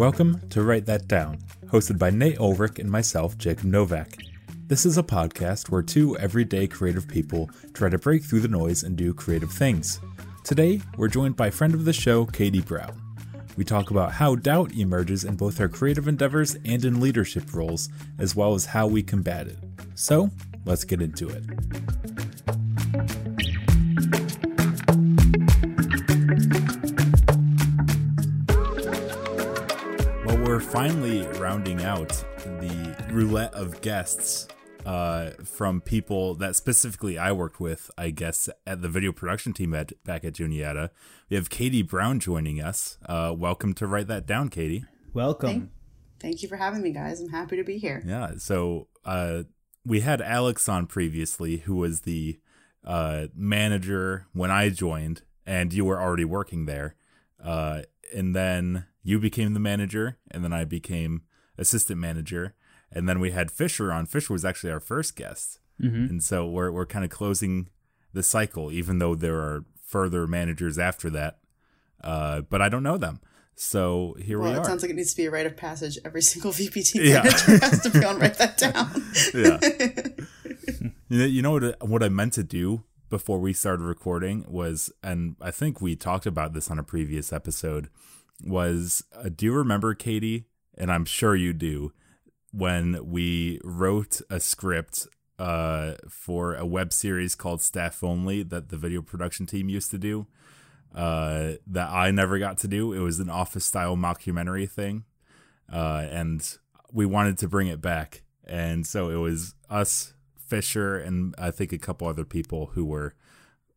Welcome to Write That Down, hosted by Nate Ulrich and myself, Jacob Novak. This is a podcast where two everyday creative people try to break through the noise and do creative things. Today, we're joined by friend of the show, Katie Brown. We talk about how doubt emerges in both our creative endeavors and in leadership roles, as well as how we combat it. So, let's get into it. Finally rounding out the roulette of guests uh, from people that specifically I worked with, I guess, at the video production team at back at Juniata. We have Katie Brown joining us. Uh, welcome to Write That Down, Katie. Welcome. Thank, thank you for having me, guys. I'm happy to be here. Yeah. So uh, we had Alex on previously, who was the uh, manager when I joined, and you were already working there. Uh, and then you became the manager, and then I became assistant manager. And then we had Fisher on. Fisher was actually our first guest. Mm-hmm. And so we're, we're kind of closing the cycle, even though there are further managers after that. Uh, but I don't know them. So here well, we are. it sounds like it needs to be a rite of passage. Every single VPT Yeah. manager has to be on. Write that down. yeah. You know, you know what, what I meant to do before we started recording was, and I think we talked about this on a previous episode, was uh, do you remember, Katie? And I'm sure you do, when we wrote a script uh, for a web series called Staff Only that the video production team used to do uh, that I never got to do. It was an office style mockumentary thing. Uh, and we wanted to bring it back. And so it was us, Fisher, and I think a couple other people who were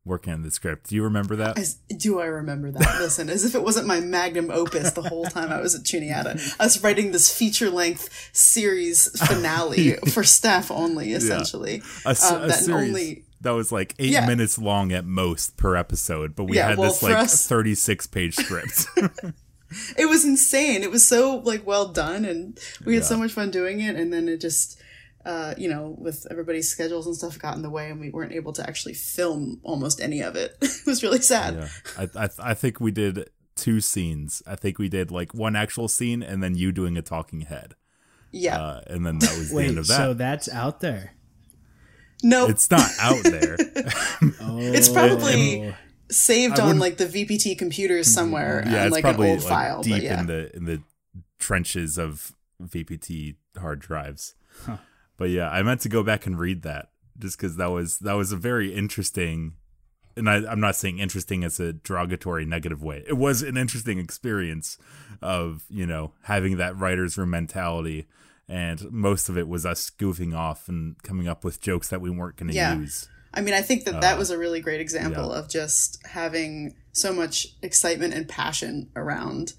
working on the script. Do you remember that? As, do I remember that? Listen, as if it wasn't my magnum opus the whole time I was at Juniata. Us writing this feature length series finale for staff only, essentially. a, s- Um, a that series only that was like eight Yeah. minutes long at most per episode, but we Yeah, had well, this like us- 36 page script. it was insane. It was so like well done, and we had so much fun doing it. And then it just, uh, you know, with everybody's schedules and stuff got in the way, and we weren't able to actually film almost any of it. it was really sad. yeah. I, I, I think we did two scenes. I think we did like one actual scene and then you doing a talking head. Yeah. Uh, and then that was the end of that. so that's out there. no, it's not out there. Oh, It's probably saved on like the VPT computers somewhere yeah, on it's like an probably old like, file. deep but yeah. in the in the trenches of VPT hard drives. But yeah, I meant to go back and read that just because that was that was a very interesting. And I, I'm not saying interesting as a derogatory negative way. It was an interesting experience of you know having that writers' room mentality, and most of it was us goofing off and coming up with jokes that we weren't going to Yeah. use. I mean, I think that that was a really great example Uh, yeah. of just having so much excitement and passion around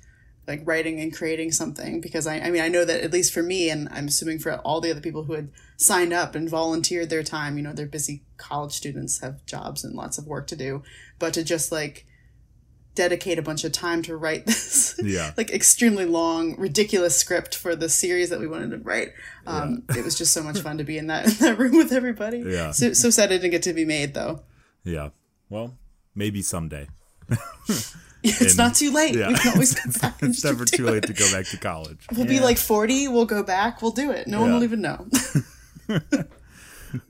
like writing and creating something. Because I, I mean, I know that at least for me, and I'm assuming for all the other people who had signed up and volunteered their time, you know, they're busy college students, have jobs and lots of work to do, but to just like dedicate a bunch of time to write this Yeah. like extremely long ridiculous script for the series that we wanted to write um it was just so much fun to be in that in that room with everybody Yeah. so, so sad it didn't get to be made though Yeah. Well, maybe someday. it's And- not too late yeah. we can always come back and It's never do too it. late to go back to college. we'll be like 40 we'll go back we'll do it no one will even know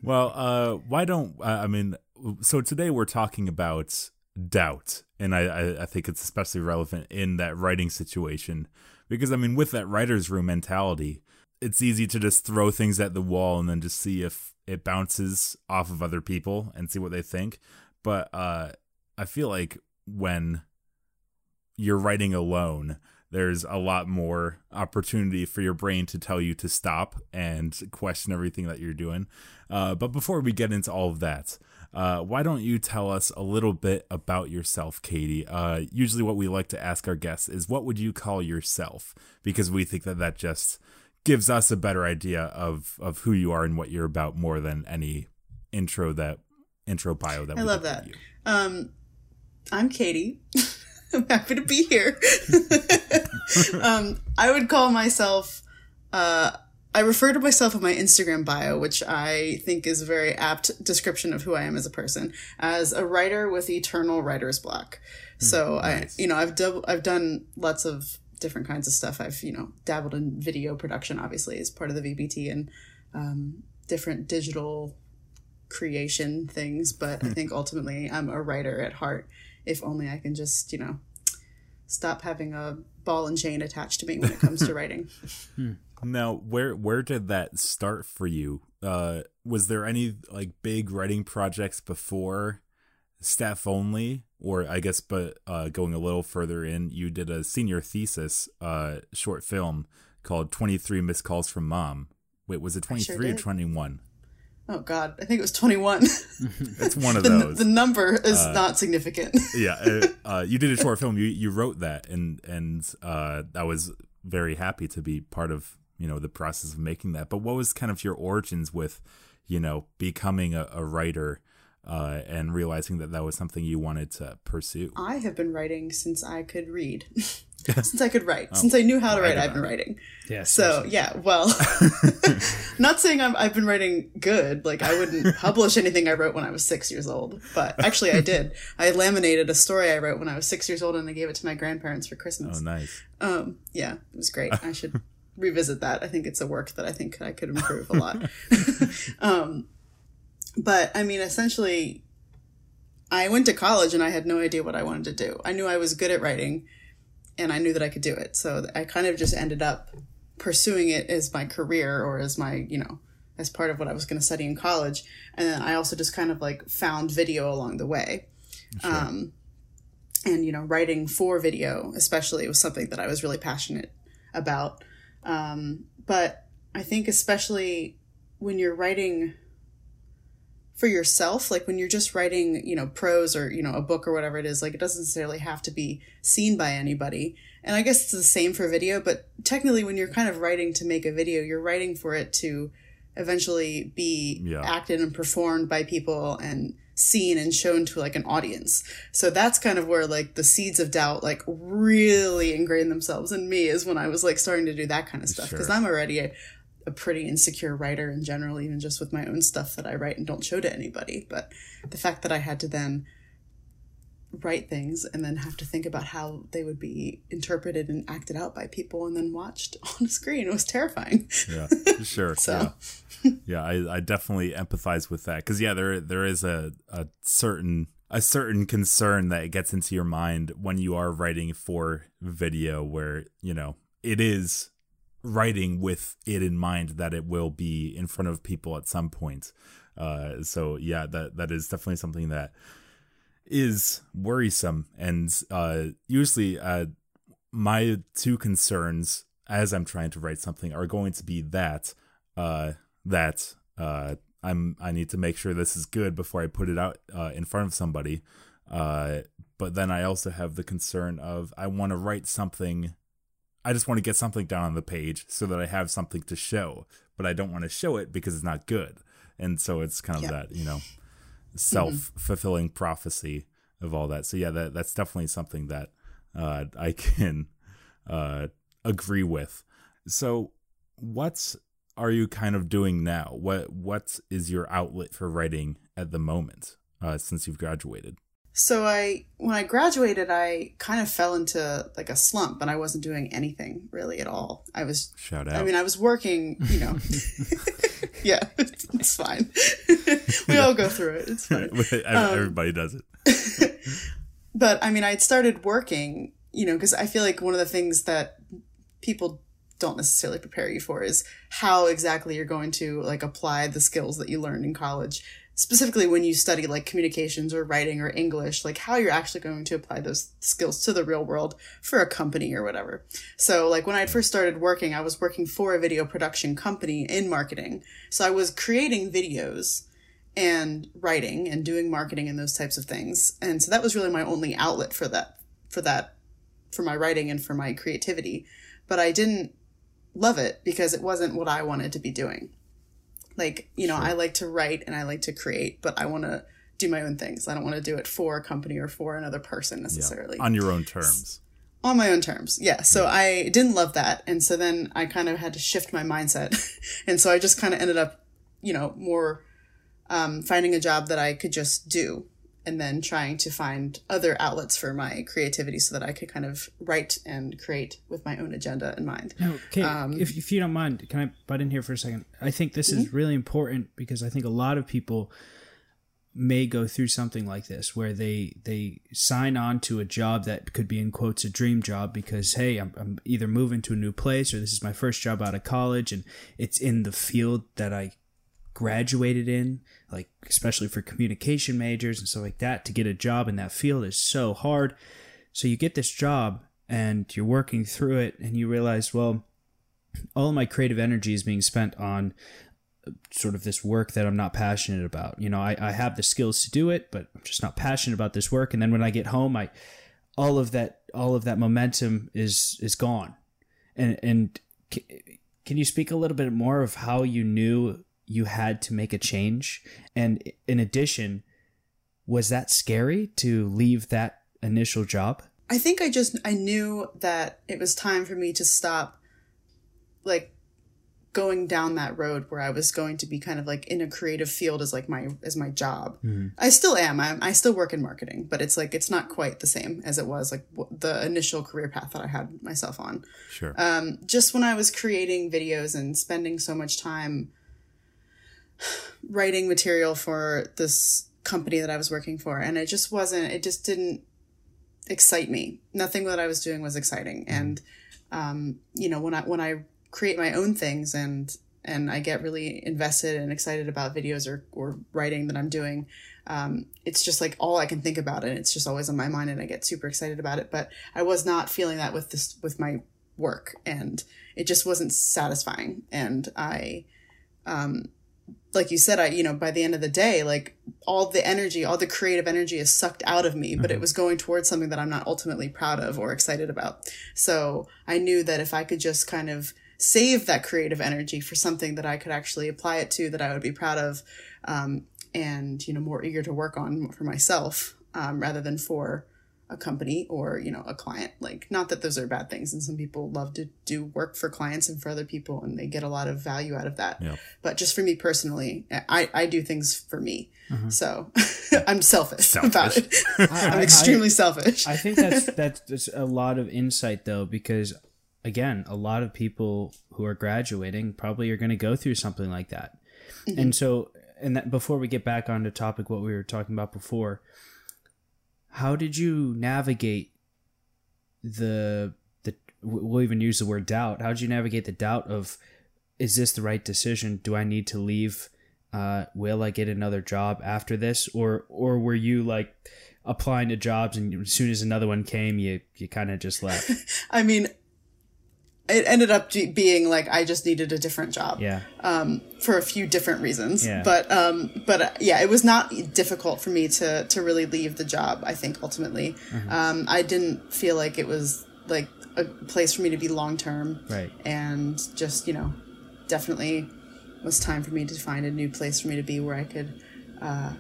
Well, uh, why don't uh, I mean? So today we're talking about doubt, and I, I, I think it's especially relevant in that writing situation because I mean, with that writer's room mentality, it's easy to just throw things at the wall and then just see if it bounces off of other people and see what they think. But uh, I feel like when you're writing alone, there's a lot more opportunity for your brain to tell you to stop and question everything that you're doing. Uh, but before we get into all of that, uh, why don't you tell us a little bit about yourself, Katie? Uh, usually, what we like to ask our guests is, "What would you call yourself?" Because we think that that just gives us a better idea of of who you are and what you're about more than any intro that intro bio that i love that um i'm katie i'm happy to be here um i would call myself uh I refer to myself in my Instagram bio, which I think is a very apt description of who I am as a person, as a writer with eternal writer's block. So nice. I, you know, I've I've done lots of different kinds of stuff. I've you know dabbled in video production, obviously, as part of the VPT, and um, different digital creation things. But I think ultimately, I'm a writer at heart if only I can just, you know, stop having a ball and chain attached to me when it comes to writing. Hmm. Now, where where did that start for you? Uh, was there any like big writing projects before staff only, or I guess, but uh, going a little further in, you did a senior thesis uh, short film called "23 Miss Calls from Mom." Wait, was it 23 sure or 21? Oh God, I think it was 21. It's one of the, those. the number is not significant. yeah, uh, uh, you did a short film. You you wrote that, and and uh, I was very happy to be part of you know the process of making that. But what was kind of your origins with you know becoming a, a writer uh, and realizing that that was something you wanted to pursue? I have been writing since I could read. Since I could write. Since I knew how to write, I've been writing. Yes. So yeah, well, not saying I'm, I've been writing good. Like I wouldn't publish anything I wrote when I was six years old, but actually I did. I laminated a story I wrote when I was six years old, and I gave it to my grandparents for Christmas. Oh, nice. Um, yeah, it was great. I should revisit that. I think it's a work that I think I could improve a lot. um, but I mean, essentially, I went to college and I had no idea what I wanted to do. I knew I was good at writing and I knew that I could do it. So I kind of just ended up pursuing it as my career or as my, you know, as part of what I was going to study in college. And then I also just kind of like found video along the way. Um, and, you know, writing for video, especially, was something that I was really passionate about. Um, but I think, especially when you're writing for yourself, like when you're just writing, you know, prose or, you know, a book or whatever it is, like it doesn't necessarily have to be seen by anybody. And I guess it's the same for video, but technically when you're kind of writing to make a video, you're writing for it to eventually be Yeah. acted and performed by people and seen and shown to like an audience. So that's kind of where like the seeds of doubt like really ingrained themselves in me is when I was like starting to do that kind of stuff because Sure. I'm already a, a pretty insecure writer in general, even just with my own stuff that I write and don't show to anybody. But the fact that I had to then write things and then have to think about how they would be interpreted and acted out by people and then watched on a screen it was terrifying. Yeah, sure. So- yeah, yeah I, I definitely empathize with that because yeah, there there is a, a certain a certain concern that gets into your mind when you are writing for video, where you know it is writing with it in mind that it will be in front of people at some point. Uh, so yeah, that that is definitely something that is worrisome and uh, usually uh, my two concerns as I'm trying to write something are going to be that uh, that uh, I'm I need to make sure this is good before I put it out uh, in front of somebody. But then I also have the concern of I want to write something. I just want to get something down on the page so that I have something to show, but I don't want to show it because it's not good. And so it's kind of Yeah. that you know self fulfilling prophecy of all that. So yeah, that that's definitely something that uh, I can uh, agree with. So what are you kind of doing now? What what is your outlet for writing at the moment uh, since you've graduated? So I when I graduated I kind of fell into like a slump and I wasn't doing anything really at all. I was Shout out. I mean I was working, you know. yeah, it's fine. we all go through it. It's fine. Um, everybody does it. but I mean, I'd started working, you know, because I feel like one of the things that people don't necessarily prepare you for is how exactly you're going to like apply the skills that you learned in college specifically when you study like communications or writing or english like how you're actually going to apply those skills to the real world for a company or whatever so like when i first started working i was working for a video production company in marketing so i was creating videos and writing and doing marketing and those types of things. And so that was really my only outlet for that for that for my writing and for my creativity. But I didn't love it because it wasn't what I wanted to be doing. Like, you know, I like to write and I like to create, but I want to do my own things. I don't want to do it for a company or for another person necessarily. On your own terms. on my own terms yeah. So i didn't love that and so then i kind of had to shift my mindset. And so i just kind of ended up you know more um, finding a job that i could just do and then trying to find other outlets for my creativity so that I could kind of write and create with my own agenda in mind. Okay, Um, if, if you don't mind, can I butt in here for a second? I think this is Mm-hmm. really important because I think a lot of people may go through something like this where they they sign on to a job that could be in quotes a dream job because hey I'm, I'm either moving to a new place or this is my first job out of college and it's in the field that I graduated in like especially for communication majors and stuff like that to get a job in that field is so hard so you get this job and you're working through it and you realize well all my creative energy is being spent on uh, sort of this work that I'm not passionate about. You know, I, I have the skills to do it, but I'm just not passionate about this work. And then when I get home, I all of that all of that momentum is is gone. And and can you speak a little bit more of how you knew you had to make a change? And in addition, was that scary to leave that initial job? I think I just I knew that it was time for me to stop like going down that road where I was going to be kind of like in a creative field as like my as my job. I still am. I, I still work in marketing, but it's like it's not quite the same as it was like w- the initial career path that I had myself on. Sure. Um, just when I was creating videos and spending so much time writing material for this company that I was working for, and it just wasn't. It just didn't excite me. Nothing that I was doing was exciting, and um, you know when I when I create my own things and and I get really invested and excited about videos or or writing that I'm doing. Um, it's just like all I can think about it. It's just always on my mind, and I get super excited about it. But I was not feeling that with this with my work, and it just wasn't satisfying. And I, um, like you said, I you know by the end of the day, like all the energy, all the creative energy is sucked out of me, but it was going towards something that I'm not ultimately proud of or excited about. So I knew that if I could just kind of save that creative energy for something that I could actually apply it to that I would be proud of, um, and you know more eager to work on for myself um, rather than for a company or you know a client. Like not that those are bad things and some people love to do work for clients and for other people and they get a lot of value out of that. Yeah. but just for me personally i i do things for me. Mm-hmm. So i'm selfish, about Selfish. it. I- i'm I- extremely selfish. I think that's that's that's a lot of insight though, because again, a lot of people who are graduating probably are going to go through something like that, mm-hmm. and so and that before we get back on the topic, what we were talking about before, how did you navigate the the we'll even use the word doubt. How did you navigate the doubt of is this the right decision? Do I need to leave? Uh, will I get another job after this, or or were you like applying to jobs and as soon as another one came, you you kind of just left? i mean it ended up being like i just needed a different job Yeah, um, for a few different reasons. Yeah. But um, but uh, yeah, it was not difficult for me to to really leave the job. I think ultimately, Mm-hmm. um, I didn't feel like it was like a place for me to be long term. Right. And just you know, definitely was time for me to find a new place for me to be where I could. Uh,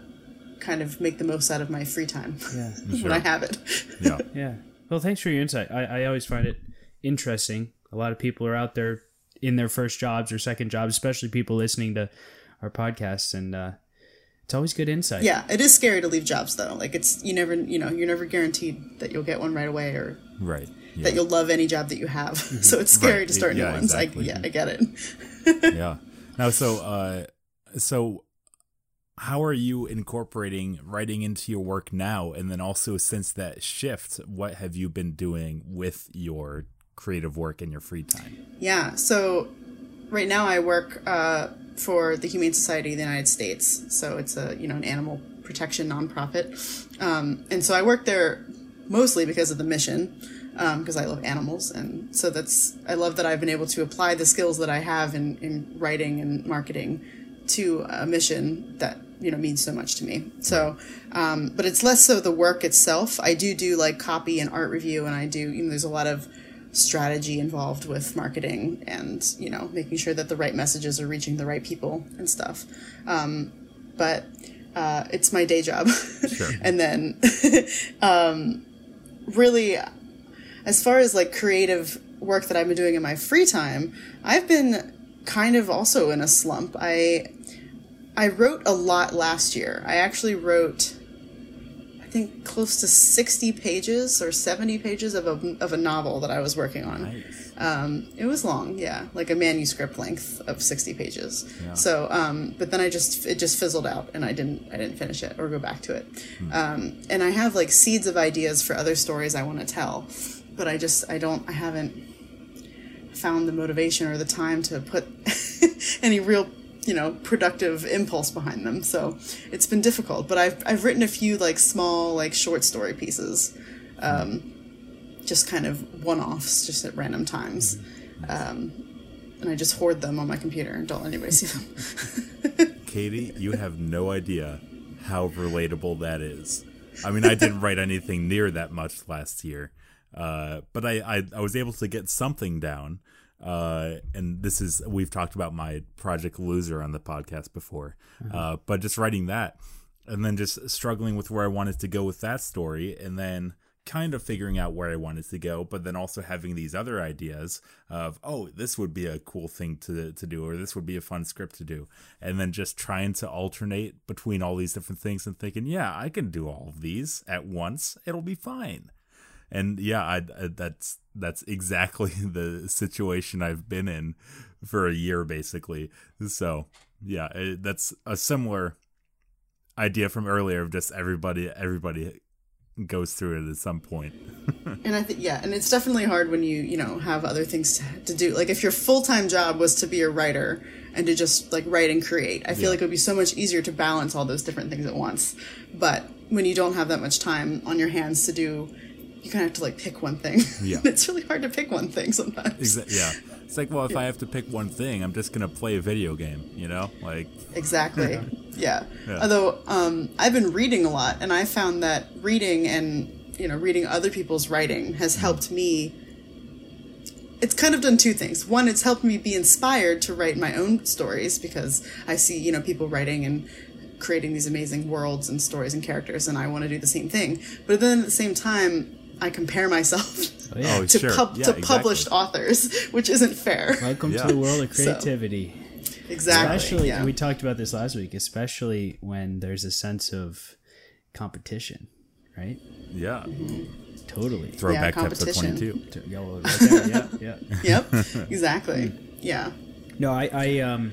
kind of make the most out of my free time yeah, when I have it. yeah. yeah. Well, thanks for your insight. I, I always find it interesting. A lot of people are out there in their first jobs or second jobs, especially people listening to our podcasts, and uh, it's always good insight. yeah, it is scary to leave jobs though. Like it's you never you know you're never guaranteed that you'll get one right away or Right. Yeah. that you'll love any job that you have. So it's scary Right. to start Yeah, new ones. exactly. I, yeah, I get it. yeah. Now, so, uh, so how are you incorporating writing into your work now? And then also since that shift, what have you been doing with your creative work in your free time? Yeah. So right now I work uh, for the Humane Society of the United States. So it's a you know an animal protection nonprofit, um, and so I work there mostly because of the mission. Because I love animals, and so that's I love that I've been able to apply the skills that I have in, in writing and marketing to a mission that you know means so much to me. So, um, but it's less so the work itself. I do do like copy and art review, and I do you know there's a lot of strategy involved with marketing and you know making sure that the right messages are reaching the right people and stuff. Um, but uh, it's my day job, and then um, really as far as like creative work that I've been doing in my free time, I've been kind of also in a slump. I I wrote a lot last year. I actually wrote think close to 60 pages or 70 pages of a, of a novel that I was working on. Nice. Um, it was long, yeah, like a manuscript length of 60 pages. So, um, but then I just, it just fizzled out and I didn't, I didn't finish it or go back to it. Um, and I have like seeds of ideas for other stories I want to tell, but I just, I don't, I haven't found the motivation or the time to put any real you know productive impulse behind them so it's been difficult but i've i've written a few like small like short story pieces um just kind of one-offs just at random times um and i just hoard them on my computer and don't let anybody see them Katie, you have no idea how relatable that is. I mean, I didn't write anything near that much last year, uh, but I, I, I was able to get something down. Uh, and this is we've talked about my project loser on the podcast before, uh, but just writing that, and then just struggling with where I wanted to go with that story, and then kind of figuring out where I wanted to go, but then also having these other ideas of, oh, this would be a cool thing to to do, or this would be a fun script to do, and then just trying to alternate between all these different things and thinking, yeah, I can do all of these at once. It'll be fine. And yeah, I, I that's that's exactly the situation I've been in for a year, basically. So yeah, it, that's a similar idea from earlier of just everybody everybody goes through it at some point. and i think yeah and it's definitely hard when you you know have other things to, to do like if your full-time job was to be a writer and to just like write and create i feel Yeah. like it would be so much easier to balance all those different things at once but when you don't have that much time on your hands to do you kind of have to like pick one thing Yeah. it's really hard to pick one thing sometimes yeah. It's like, well, if I have to pick one thing, I'm just going to play a video game, you know? Like, Exactly. yeah. Yeah. Although um, I've been reading a lot, and I found that reading and you know reading other people's writing has helped me. It's kind of done two things. One, it's helped me be inspired to write my own stories because I see you know people writing and creating these amazing worlds and stories and characters, and I want to do the same thing. But then at the same time, I compare myself Oh, yeah. Oh, to sure. pub- Yeah, to exactly. published authors, which isn't fair. Welcome Yeah. to the world of So- creativity. Exactly. especially yeah. we talked about this last week especially when there's a sense of competition right yeah. totally Throwback to episode competition. 22. Yeah, well, right there, yeah yeah yep. Exactly. Yeah. no i i um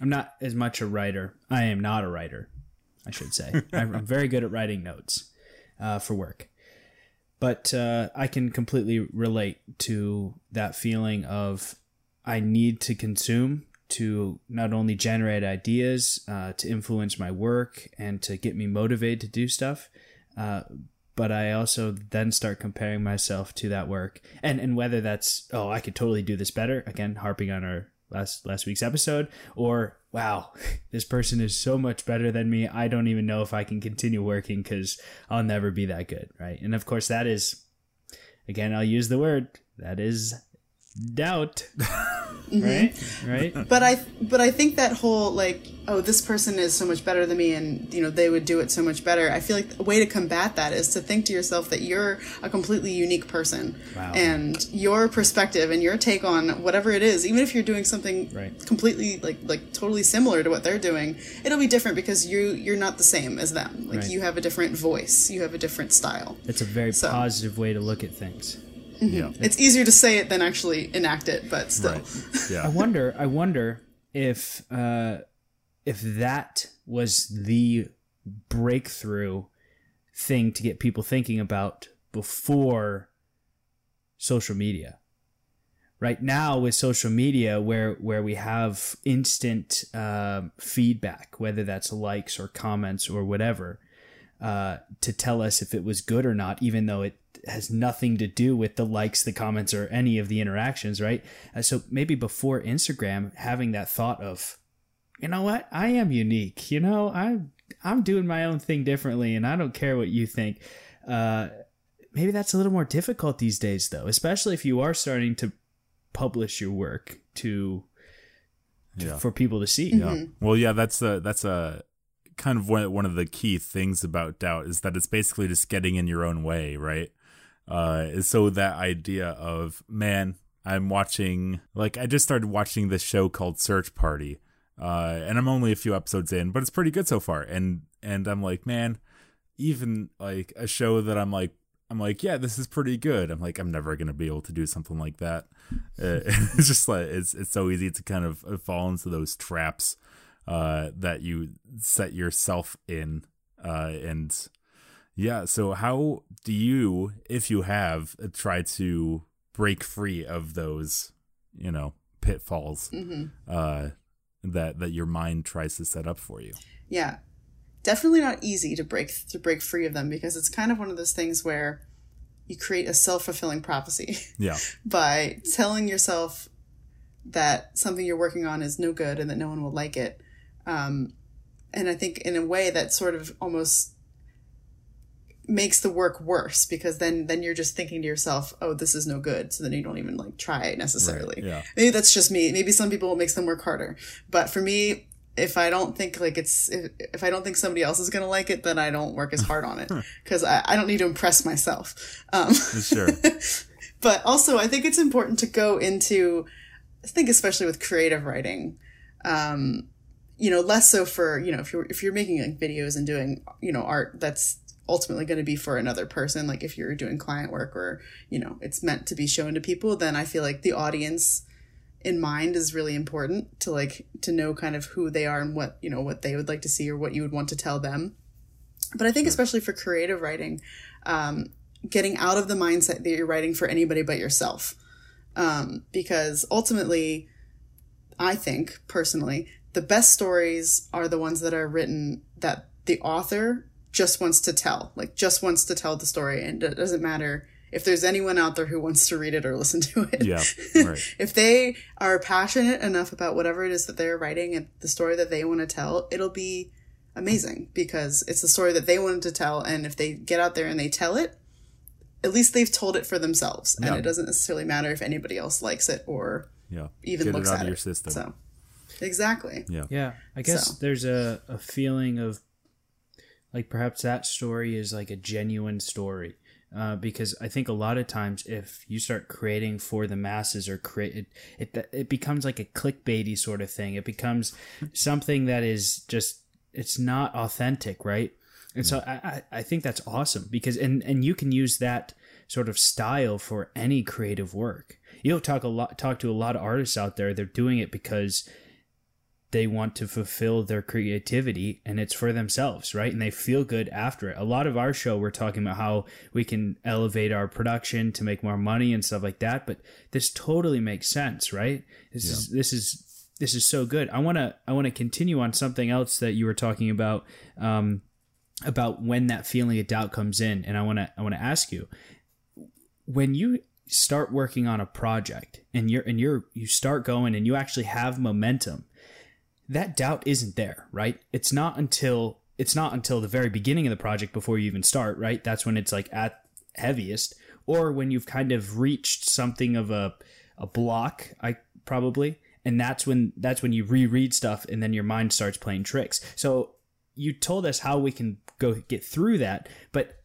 i'm not as much a writer i am not a writer i should say i'm I'm very good at writing notes uh, for work but uh, i can completely relate to that feeling of i need to consume to not only generate ideas uh, to influence my work and to get me motivated to do stuff uh, but I also then start comparing myself to that work, and and whether that's oh I could totally do this better. Again, harping on our last last week's episode, or wow, this person is so much better than me. I don't even know if I can continue working because I'll never be that good, right? And of course, that is again I'll use the word that is doubt, mm-hmm. right? Right? but I but I think that whole like oh this person is so much better than me and you know they would do it so much better. I feel like a way to combat that is to think to yourself that you're a completely unique person Wow. and your perspective and your take on whatever it is, even if you're doing something Right. completely like like totally similar to what they're doing, it'll be different because you you're not the same as them. Like Right. you have a different voice, you have a different style. It's a very So- positive way to look at things. Yeah. It's easier to say it than actually enact it, but still. Right. I wonder. I wonder if uh, if that was the breakthrough thing to get people thinking about before social media. Right now, with social media, where where we have instant um feedback, whether that's likes or comments or whatever, uh, to tell us if it was good or not, even though it has nothing to do with the likes, the comments, or any of the interactions, right? Uh, so maybe before Instagram, having that thought of, you know what, I am unique. You know, I'm I'm doing my own thing differently, and I don't care what you think. Uh, maybe that's a little more difficult these days, though, especially if you are starting to publish your work to, to- Yeah. for people to see. Yeah. Well, yeah, that's a that's a kind of one one of the key things about doubt is that it's basically just getting in your own way, right? Uh, so that idea of man, I'm watching like I just started watching this show called Search Party, uh, and I'm only a few episodes in, but it's pretty good so far. And and I'm like, man, even like a show that I'm like I'm like, yeah, this is pretty good. I'm like, I'm never gonna be able to do something like that. It's just like it's it's so easy to kind of uh, fall into those traps uh, that you set yourself in, uh, and yeah. So how do you, if you have, try to break free of those, you know, pitfalls Mm-hmm. uh, that that your mind tries to set up for you? Yeah. Definitely not easy to break to break free of them because it's kind of one of those things where you create a self-fulfilling prophecy Yeah, by telling yourself that something you're working on is no good and that no one will like it. Um, and I think in a way that sort of almost makes the work worse because then then you're just thinking to yourself, "Oh, this is no good," so then you don't even like try it necessarily. Right, yeah. Maybe that's just me. Maybe some people it makes them work harder, but for me, if I don't think like it's if, if I don't think somebody else is gonna like it, then I don't work as hard on it because I, I don't need to impress myself. Um, sure. but also I think it's important to go into I think especially with creative writing um you know less so for you know if you're if you're making like videos and doing you know art that's ultimately going to be for another person. Like if you're doing client work or you know it's meant to be shown to people then I feel like the audience in mind is really important to like to know kind of who they are and what you know what they would like to see or what you would want to tell them. But I think especially for creative writing um, getting out of the mindset that you're writing for anybody but yourself. Um, because ultimately, I think personally, the best stories are the ones that are written that the author just wants to tell, like just wants to tell the story, and it doesn't matter if there's anyone out there who wants to read it or listen to it. Yeah, right. if they are passionate enough about whatever it is that they're writing and the story that they want to tell, it'll be amazing because it's the story that they wanted to tell, and if they get out there and they tell it, at least they've told it for themselves, and Yeah. it doesn't necessarily matter if anybody else likes it or Yeah, even Get looks it out at of your it. system. So, exactly. Yeah, Yeah, I guess So. there's a, a feeling of like perhaps that story is like a genuine story. Uh, because I think a lot of times if you start creating for the masses or create it, it, it becomes like a clickbaity sort of thing. It becomes something that is just it's not authentic, right? And so I, I think that's awesome because and and you can use that sort of style for any creative work. You'll talk a lot talk to a lot of artists out there. They're doing it because they want to fulfill their creativity and it's for themselves, right? And they feel good after it. A lot of our show, we're talking about how we can elevate our production to make more money and stuff like that. But this totally makes sense, right? This is, this is, this is so good. I want to, I want to continue on something else that you were talking about, um, about when that feeling of doubt comes in. And I want to, I want to ask you, when you start working on a project and you're, and you're, you start going and you actually have momentum, that doubt isn't there, right? It's not until it's not until the very beginning of the project before you even start, right? That's when it's like at heaviest or when you've kind of reached something of a a block, I probably, and that's when that's when you reread stuff and then your mind starts playing tricks. So you told us how we can go get through that, but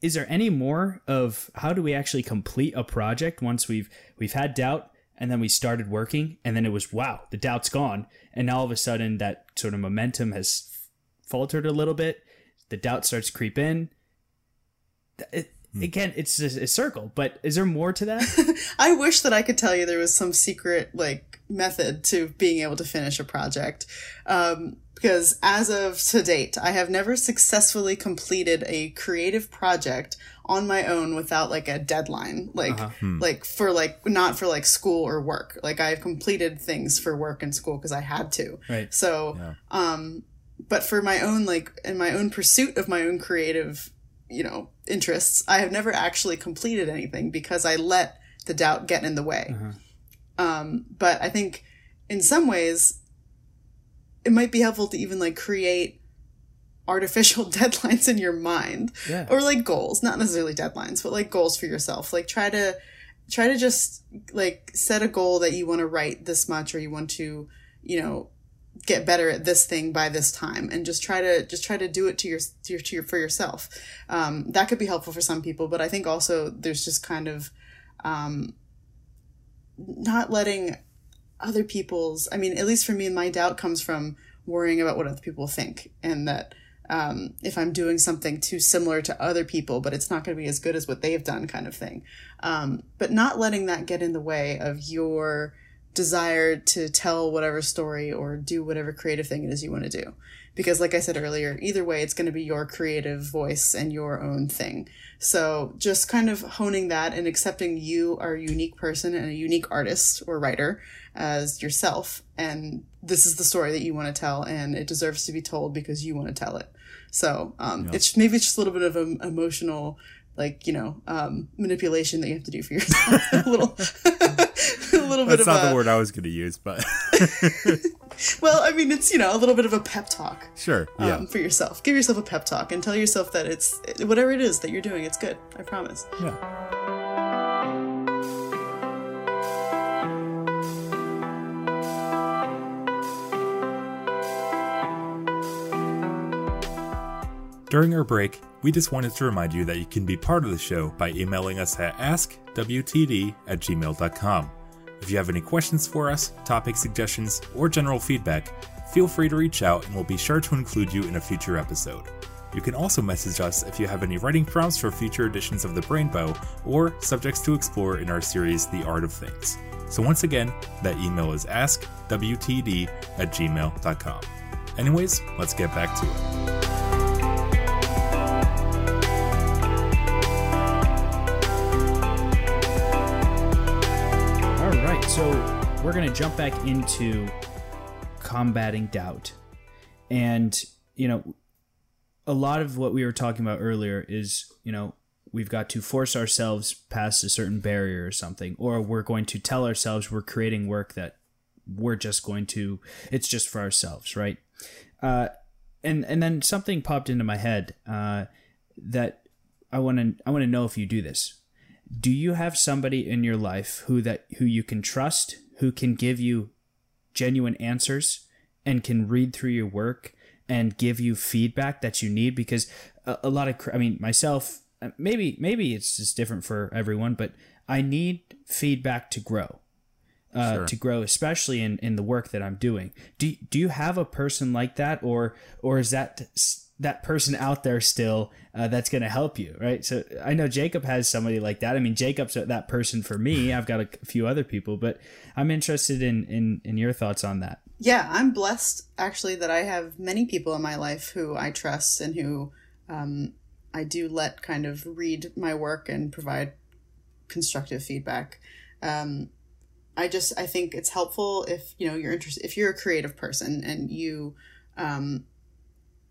is there any more of how do we actually complete a project once we've we've had doubt and then we started working and then it was wow the doubt's gone. And now all of a sudden that sort of momentum has faltered a little bit. The doubt starts to creep in. It, again it's a, a circle but is there more to that? I wish that I could tell you there was some secret like method to being able to finish a project. Um, because as of to date, I have never successfully completed a creative project on my own without like a deadline. Like like for like not for like school or work. Like I've completed things for work and school because I had to. Right. So um but for my own like in my own pursuit of my own creative you know interests i have never actually completed anything because i let the doubt get in the way um but i think in some ways it might be helpful to even like create artificial deadlines in your mind. Yeah. or like goals. Not necessarily deadlines but like goals for yourself. Like try to try to just like set a goal that you want to write this much or you want to you know get better at this thing by this time and just try to just try to do it to your to your, to your for yourself. Um, that could be helpful for some people but i think also there's just kind of um, not letting other people's i mean at least for me my doubt comes from worrying about what other people think and that um, if I'm doing something too similar to other people, but it's not going to be as good as what they've done, kind of thing. Um, but not letting that get in the way of your desire to tell whatever story or do whatever creative thing it is you want to do. Because, like I said earlier, either way, it's going to be your creative voice and your own thing. So, just kind of honing that and accepting you are a unique person and a unique artist or writer as yourself. And this is the story that you want to tell, and it deserves to be told because you want to tell it. So, um, yeah. it's maybe it's just a little bit of an emotional like you know um, manipulation that you have to do for yourself. a little, a little bit. That's not a, the word I was going to use, but. well, I mean, it's you know a little bit of a pep talk. Sure. Yeah. Um, for yourself, give yourself a pep talk and tell yourself that it's whatever it is that you're doing, it's good. I promise. Yeah. During our break, we just wanted to remind you that you can be part of the show by emailing us at askwtd at gmail.com. If you have any questions for us, topic suggestions, or general feedback, feel free to reach out and we'll be sure to include you in a future episode. You can also message us if you have any writing prompts for future editions of the Brainbow or subjects to explore in our series The Art of Things. So, once again, that email is askwtd at gmail.com. Anyways, let's get back to it. So we're going to jump back into combating doubt. And, you know, a lot of what we were talking about earlier is, you know, we've got to force ourselves past a certain barrier or something, or we're going to tell ourselves we're creating work that we're just going to, it's just for ourselves, right? Uh, and and then something popped into my head uh, that I want to I want to know if you do this do you have somebody in your life who that who you can trust who can give you genuine answers and can read through your work and give you feedback that you need because a, a lot of i mean myself uh, maybe maybe it's just different for everyone but i need feedback to grow uh, sure. to grow, especially in, in the work that I'm doing. Do do you have a person like that, or or is that that person out there still uh, that's going to help you, right? So I know Jacob has somebody like that. I mean, Jacob's that person for me. I've got a few other people, but I'm interested in in in your thoughts on that. Yeah, I'm blessed actually that I have many people in my life who I trust and who um, I do let kind of read my work and provide constructive feedback. Um, I just I think it's helpful if you know you're interested if you're a creative person and you um,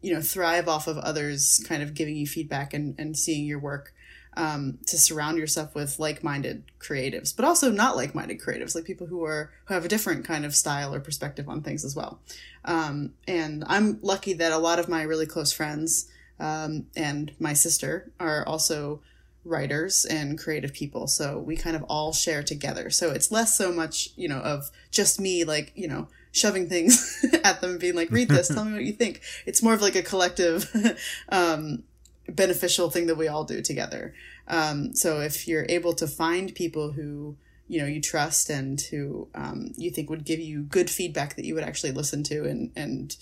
you know thrive off of others kind of giving you feedback and, and seeing your work um, to surround yourself with like-minded creatives but also not like-minded creatives like people who are who have a different kind of style or perspective on things as well. Um, and i'm lucky that a lot of my really close friends um, and my sister are also writers and creative people so we kind of all share together. So it's less so much you know of just me like you know shoving things at them being like read this tell me what you think. It's more of like a collective um, beneficial thing that we all do together. Um, so if you're able to find people who you know you trust and who um, you think would give you good feedback that you would actually listen to and and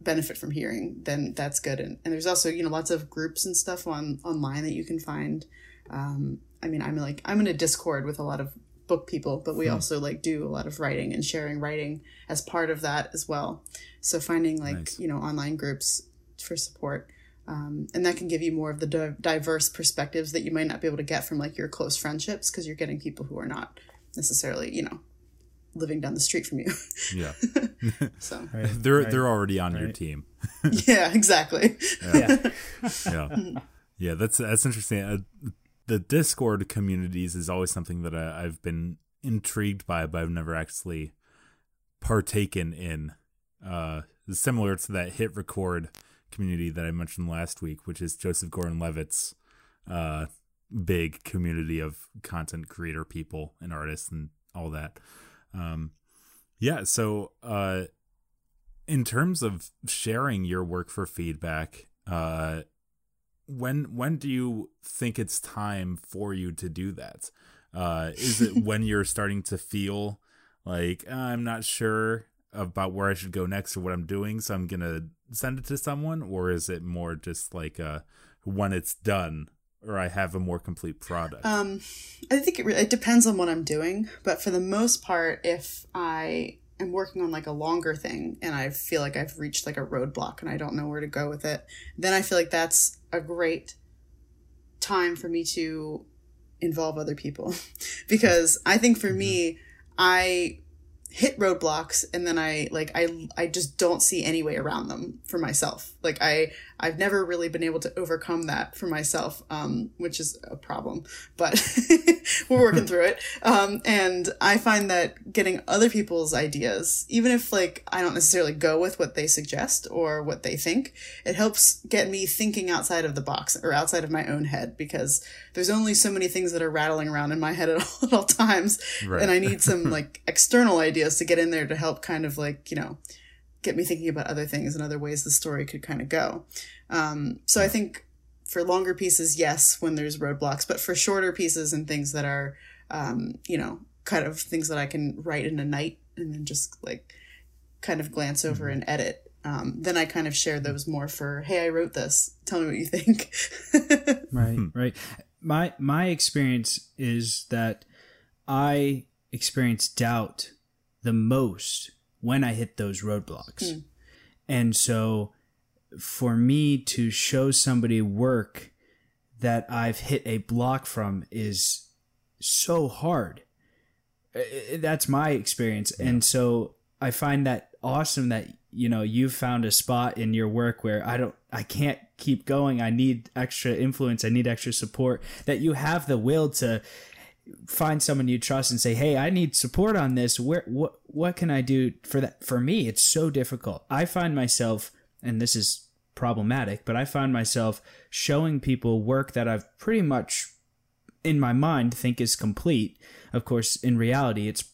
benefit from hearing then that's good. And, and there's also you know lots of groups and stuff on online that you can find um, I mean, I'm like I'm in a Discord with a lot of book people, but we hmm. also like do a lot of writing and sharing writing as part of that as well. So finding like nice. you know online groups for support. Um, and that can give you more of the di- diverse perspectives that you might not be able to get from like your close friendships because you're getting people who are not necessarily you know living down the street from you. Yeah. so right, they're right, they're already on right. your team. yeah, exactly. Yeah. Yeah. yeah. yeah. that's that's interesting. Uh, the Discord communities is always something that I, have been intrigued by, but I've never actually partaken in. Uh, similar to that HitRecord community that I mentioned last week, which is Joseph Gordon-Levitt's uh, big community of content creator people and artists and all that. Um, yeah, so uh, in terms of sharing your work for feedback, uh, when when do you think it's time for you to do that? Uh, is it when you're starting to feel like I'm not sure about where I should go next or what I'm doing, so I'm gonna send it to someone, or is it more just like uh, when it's done, or I have a more complete product? Um, I think it, re- it depends on what I'm doing, but for the most part, if I am working on like a longer thing and I feel like I've reached like a roadblock and I don't know where to go with it, then I feel like that's a great time for me to involve other people because I think for me, I hit roadblocks and then I like I I just don't see any way around them for myself. Like I I've never really been able to overcome that for myself, um, which is a problem. But we're working through it. Um, and I find that getting other people's ideas, even if like I don't necessarily go with what they suggest or what they think, it helps get me thinking outside of the box or outside of my own head because there's only so many things that are rattling around in my head at all, at all times, Right. and I need some like external ideas to get in there to help kind of like you know get me thinking about other things and other ways the story could kind of go. Um, so I think for longer pieces, yes, when there's roadblocks, but for shorter pieces and things that are, um, you know, kind of things that I can write in a night and then just like kind of glance over and edit. Um, then I kind of share those more for, hey, I wrote this. Tell me what you think. right right my my experience is that i experience doubt the most when i hit those roadblocks and so for me to show somebody work that i've hit a block from is so hard. That's my experience. And so i find that awesome that you know you've found a spot in your work where i don't i can't keep going. I need extra influence. I need extra support. That you have the will to find someone you trust and say hey i need support on this. Where what what can i do for that? For me it's so difficult. I find myself and this is problematic but i find myself showing people work that i've pretty much in my mind think is complete. Of course, in reality, it's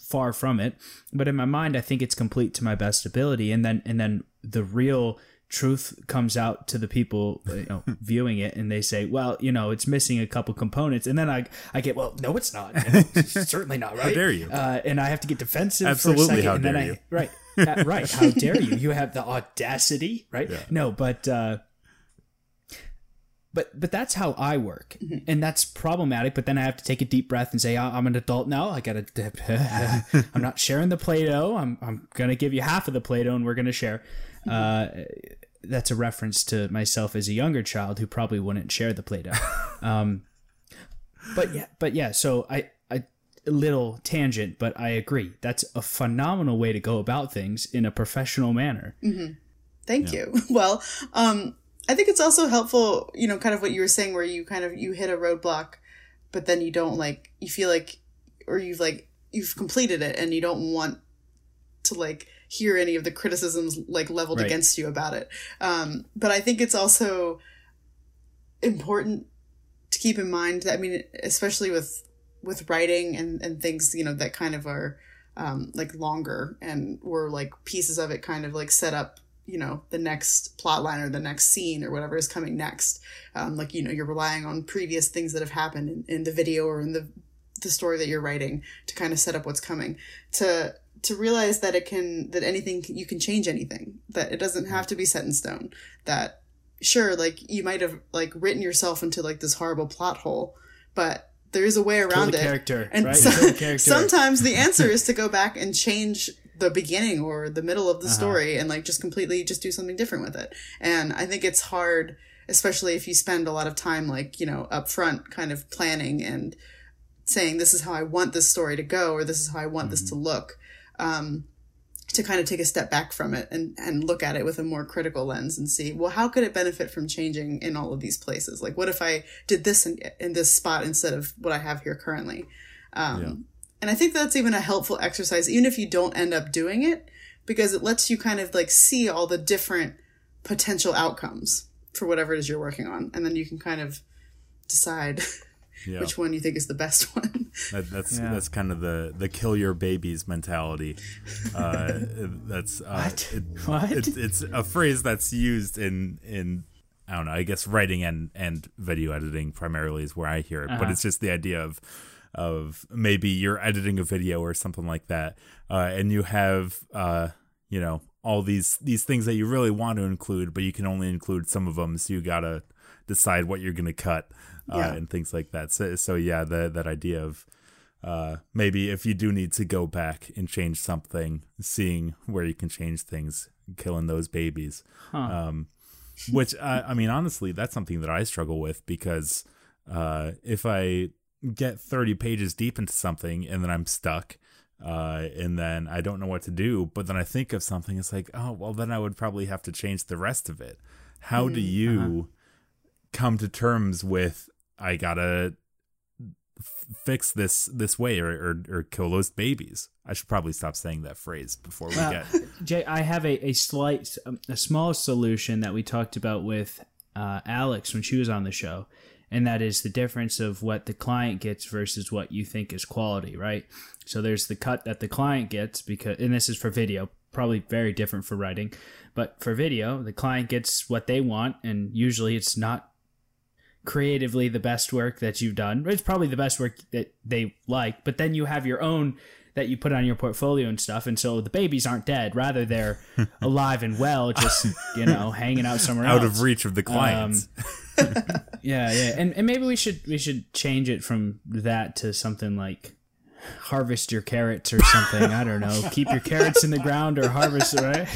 far from it. But in my mind, I think it's complete to my best ability, and then and then the real truth comes out to the people you know, viewing it, and they say, "Well, you know, it's missing a couple components," and then I I get, "Well, no, it's not. You know, it's certainly not right. dare you. Uh, and I have to get defensive. Absolutely, for a second, how and then dare I, you. Right. Uh, right. How dare you? You have the audacity, right? No, but uh, but but that's how I work, and that's problematic. But then I have to take a deep breath and say, "I- "I'm an adult now. I gotta. I'm not sharing the Play-Doh. I'm I'm gonna give you half of the Play-Doh, and we're gonna share." Uh, that's a reference to myself as a younger child who probably wouldn't share the Play-Doh. Um, but yeah, but yeah. So I I a little tangent, but I agree. That's a phenomenal way to go about things in a professional manner. Thank you. Well, um, I think it's also helpful, you know, kind of what you were saying, where you kind of you hit a roadblock, but then you don't like you feel like, or you've like you've completed it, and you don't want to like hear any of the criticisms like leveled Right. against you about it. Um, but I think it's also important to keep in mind that I mean, especially with with writing and and things, you know, that kind of are um, like longer and were like pieces of it kind of like set up you know the next plot line or the next scene or whatever is coming next um, like you know you're relying on previous things that have happened in, in the video or in the the story that you're writing to kind of set up what's coming to to realize that it can that anything you can change anything that it doesn't have to be set in stone that sure like you might have like written yourself into like this horrible plot hole but there is a way Kill around the it character, and right? so- Kill character. sometimes the answer is to go back and change the beginning or the middle of the Uh-huh. story and like just completely just do something different with it. And I think it's hard, especially if you spend a lot of time like, you know, up front kind of planning and saying this is how I want this story to go or this is how I want this to look. Um, to kind of take a step back from it and, and look at it with a more critical lens and see, well, how could it benefit from changing in all of these places? Like, what if I did this in, in this spot instead of what I have here currently? Um, Yeah. And I think that's even a helpful exercise, even if you don't end up doing it, because it lets you kind of like see all the different potential outcomes for whatever it is you're working on. And then you can kind of decide Yeah. which one do you think is the best one. That, that's Yeah. that's kind of the the kill your babies mentality. Uh, that's uh, What? It, What? It, it's a phrase that's used in in I don't know. I guess writing and and video editing primarily is where I hear it, but Uh-huh. it's just the idea of of maybe you're editing a video or something like that, uh, and you have uh, you know all these these things that you really want to include, but you can only include some of them. So you gotta decide what you're gonna cut uh, Yeah. and things like that. So, so yeah, that that idea of uh, maybe if you do need to go back and change something, seeing where you can change things, killing those babies. Um, which I, I mean, honestly, that's something that I struggle with because uh, if I get 30 pages deep into something and then I'm stuck, uh, and then I don't know what to do, but then I think of something, it's like, oh, well, then I would probably have to change the rest of it. How do you come to terms with I gotta f- fix this this way or, or or kill those babies? I should probably stop saying that phrase before we Well, get. Jay, I have a, a slight, um, a small solution that we talked about with uh, Alex when she was on the show, and that is the difference of what the client gets versus what you think is quality, right? So there's the cut that the client gets because, and this is for video, probably very different for writing, but for video, the client gets what they want, and usually it's not creatively the best work that you've done. It's probably the best work that they like, but then you have your own that you put on your portfolio and stuff. And so the babies aren't dead, rather they're alive and well, just you know, hanging out somewhere out else. of reach of the um, clients. Yeah, yeah, and and maybe we should we should change it from that to something like harvest your carrots or something. I don't know. Keep your carrots in the ground or harvest, right?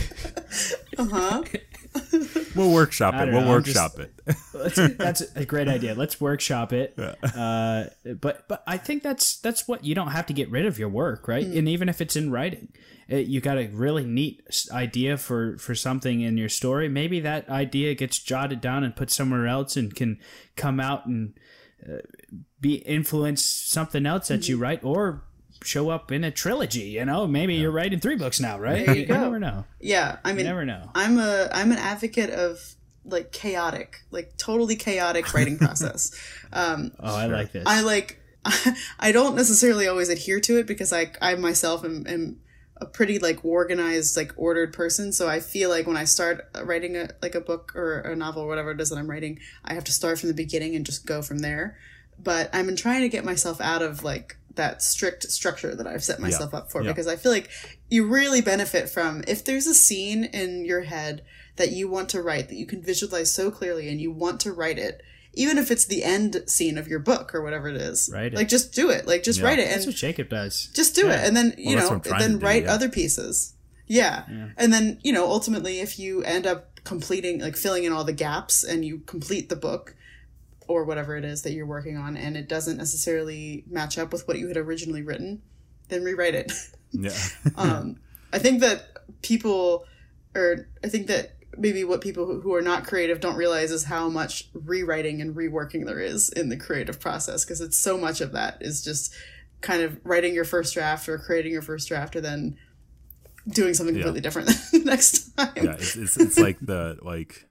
Uh-huh. we'll workshop it. We'll know, workshop just- it. That's, that's a great idea. Let's workshop it. Uh, but but I think that's that's what you don't have to get rid of your work, right? And even if it's in writing, uh you got a really neat idea for for something in your story. Maybe that idea gets jotted down and put somewhere else and can come out and uh, be influence something else that you write or show up in a trilogy. You know, maybe you're writing three books now, right? There you go. never know. Yeah, I mean, never know. I'm a I'm an advocate of like chaotic, like totally chaotic writing process. Um, Oh, I like this. I like I don't necessarily always adhere to it because I I myself am, am a pretty like organized like ordered person so I feel like when I start writing a like a book or a novel or whatever it is that I'm writing I have to start from the beginning and just go from there but I've been trying to get myself out of like that strict structure that I've set myself up for Yeah. because I feel like you really benefit from if there's a scene in your head that you want to write that you can visualize so clearly and you want to write it even if it's the end scene of your book or whatever it is Write it. like just do it like just Yeah. write it that's what Jacob does. just do it and then you that's know what I'm trying then to do, write yeah. other pieces yeah. and then you know ultimately if you end up completing like filling in all the gaps and you complete the book or whatever it is that you're working on and it doesn't necessarily match up with what you had originally written then rewrite it Yeah. um, I think that people, or I think that maybe what people who- are not creative don't realize is how much rewriting and reworking there is in the creative process because it's so much of that is just kind of writing your first draft or creating your first draft or then doing something completely different the next time. yeah. It's, it's it's like the like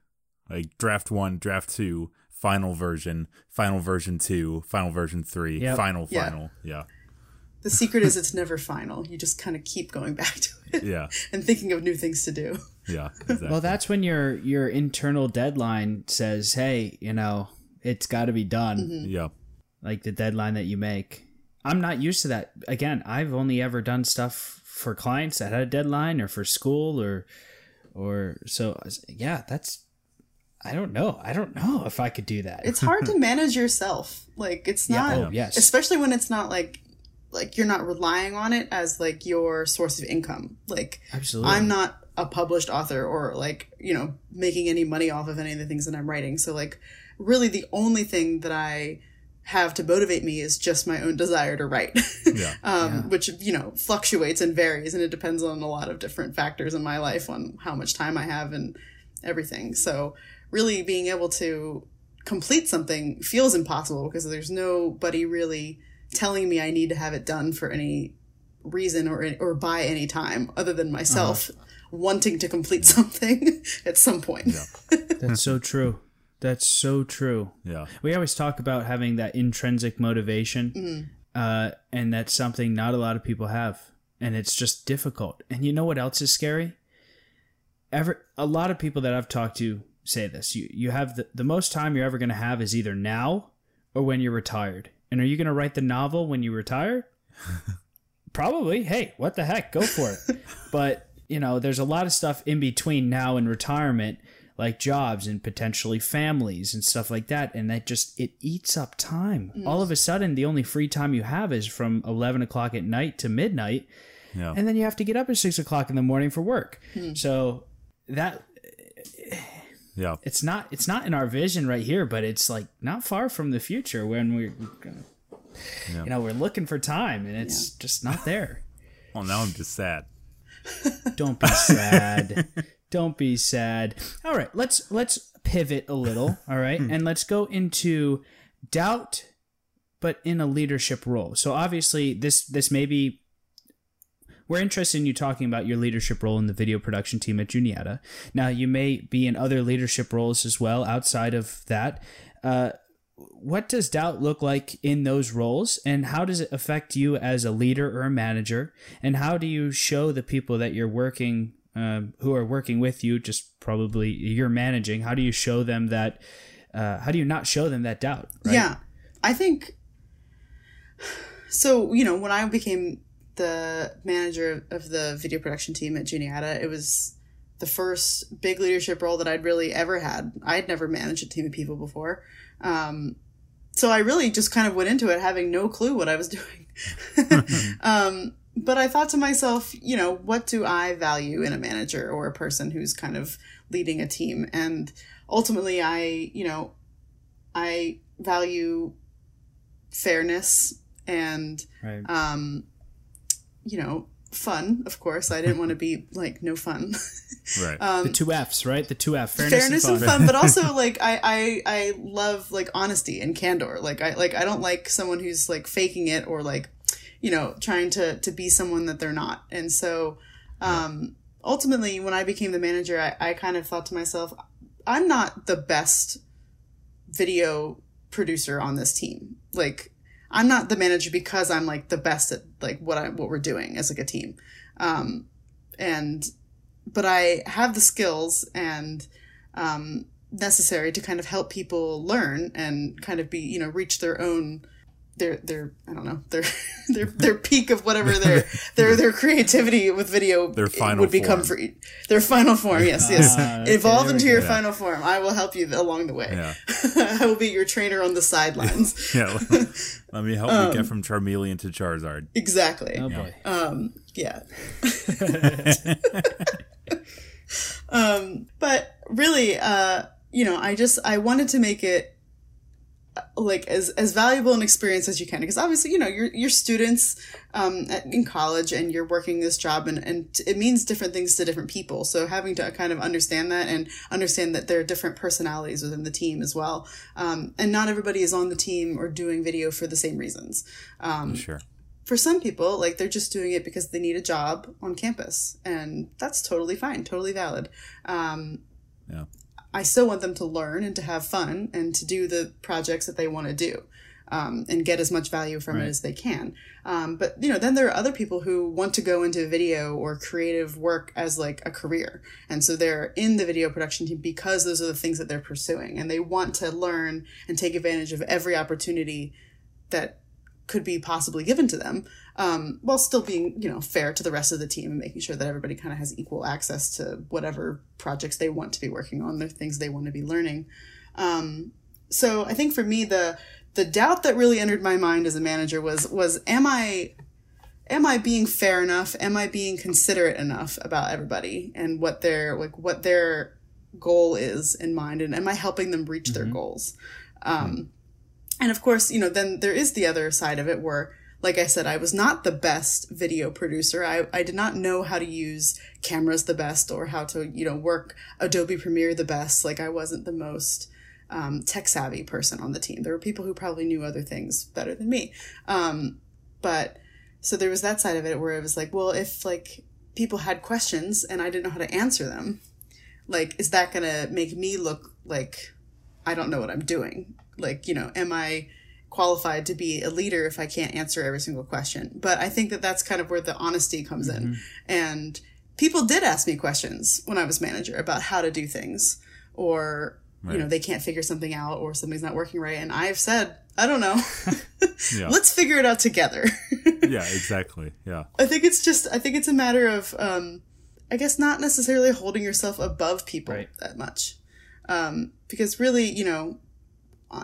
like draft one, draft two, final version, final version two, final version three, Yep. final final. Yeah. The secret is it's never final. You just kind of keep going back to it Yeah. and thinking of new things to do. Yeah. Exactly. Well, that's when your your internal deadline says, "Hey, you know, it's got to be done." Mm-hmm. yeah. Like the deadline that you make. I'm not used to that. Again, I've only ever done stuff for clients that had a deadline or for school or or so yeah, that's I don't know. I don't know if I could do that. It's hard to manage yourself. Like it's yeah, not oh, yes. especially when it's not like like you're not relying on it as like your source of income like Absolutely. i'm not a published author or like you know making any money off of any of the things that i'm writing so like really the only thing that i have to motivate me is just my own desire to write Yeah. um, which you know fluctuates and varies and it depends on a lot of different factors in my life on how much time i have and everything so really being able to complete something feels impossible because there's nobody really telling me i need to have it done for any reason or or by any time other than myself wanting to complete something at some point That's so true. That's so true. Yeah. We always talk about having that intrinsic motivation, uh, and that's something not a lot of people have, and it's just difficult. And you know what else is scary? Ever a lot of people that I've talked to say this. You you have the, the most time you're ever going to have is either now or when you're retired. And are you going to write the novel when you retire? Probably. Hey, what the heck? Go for it. but you know, there's a lot of stuff in between now and retirement, like jobs and potentially families and stuff like that. And that just, it eats up time. Mm. All of a sudden, the only free time you have is from 11 o'clock at night to midnight. Yeah. And then you have to get up at six o'clock in the morning for work. Hmm. So that yeah. it's not it's not in our vision right here, but it's like not far from the future when we're gonna, Yeah. you know we're looking for time and it's just not there. Well, now I'm just sad. Don't be sad. Don't be sad. All right, let's let's pivot a little, all right? Hmm. and let's go into doubt but in a leadership role. So obviously this this may be we're interested in you talking about your leadership role in the video production team at Juniata. Now, you may be in other leadership roles as well outside of that. Uh, what does doubt look like in those roles, and how does it affect you as a leader or a manager? And how do you show the people that you're working, um, who are working with you, just probably you're managing? How do you show them that? Uh, how do you not show them that doubt? Right? Yeah. I think so, you know, when I became the manager of the video production team at Juniata, it was the first big leadership role that I'd really ever had. I'd never managed a team of people before. Um, so I really just kind of went into it having no clue what I was doing. um, but I thought to myself, you know, what do I value in a manager or a person who's kind of leading a team? And ultimately, I, you know, I value fairness and Right. um you know fun of course i didn't want to be like no fun Right. the two F's, right? The two F. Fairness, fairness and and fun. fun but also like I, I i love like honesty and candor like i like i don't like someone who's like faking it or like you know trying to to be someone that they're not and so um ultimately when i became the manager i, I kind of thought to myself i'm not the best video producer on this team like i'm not the manager because i'm like the best at like what i what we're doing as like a team. Um and but i have the skills and um necessary to kind of help people learn and kind of be you know reach their own their their I don't know their their their peak of whatever their their their creativity with video Their final would become form. for their final form yes yes Ah, okay, evolve into your go. final form I will help you along the way Yeah. I will be your trainer on the sidelines yeah. Let me help Um, you get from Charmeleon to Charizard. exactly Oh boy. um yeah um but really uh you know i just i wanted to make it like as as valuable an experience as you can because obviously you know you're you're students um at, in college and you're working this job and and it means different things to different people so having to kind of understand that and understand that there are different personalities within the team as well um and not everybody is on the team or doing video for the same reasons um Sure. for some people, like they're just doing it because they need a job on campus, and that's totally fine, totally valid. Um, Yeah. I still want them to learn and to have fun and to do the projects that they want to do. Um, and get as much value from Right. it as they can. Um, but you know, then there are other people who want to go into video or creative work as like a career, and so they're in the video production team because those are the things that they're pursuing, and they want to learn and take advantage of every opportunity that could be possibly given to them, um, while still being, you know, fair to the rest of the team and making sure that everybody kind of has equal access to whatever projects they want to be working on, the things they want to be learning. Um, so I think for me, the the doubt that really entered my mind as a manager was was am I am I being fair enough? Am I being considerate enough about everybody and what their like what their goal is in mind, and am I helping them reach their goals? Um, and of course, you know, then there is the other side of it where, like I said, I was not the best video producer. I, I did not know how to use cameras the best or how to, you know, work Adobe Premiere the best. Like I wasn't the most um, tech savvy person on the team. There were people who probably knew other things better than me. Um, but so there was that side of it where it was like, well, if like people had questions and I didn't know how to answer them, like, is that going to make me look like I don't know what I'm doing? Like, you know, am I qualified to be a leader if I can't answer every single question? But I think that that's kind of where the honesty comes in. And people did ask me questions when I was manager about how to do things or, you know, they can't figure something out or something's not working right. And I've said, I don't know. Yeah. Let's figure it out together. yeah, exactly. Yeah. I think it's just I think it's a matter of um I guess not necessarily holding yourself above people Right. that much. Um, because really, you know,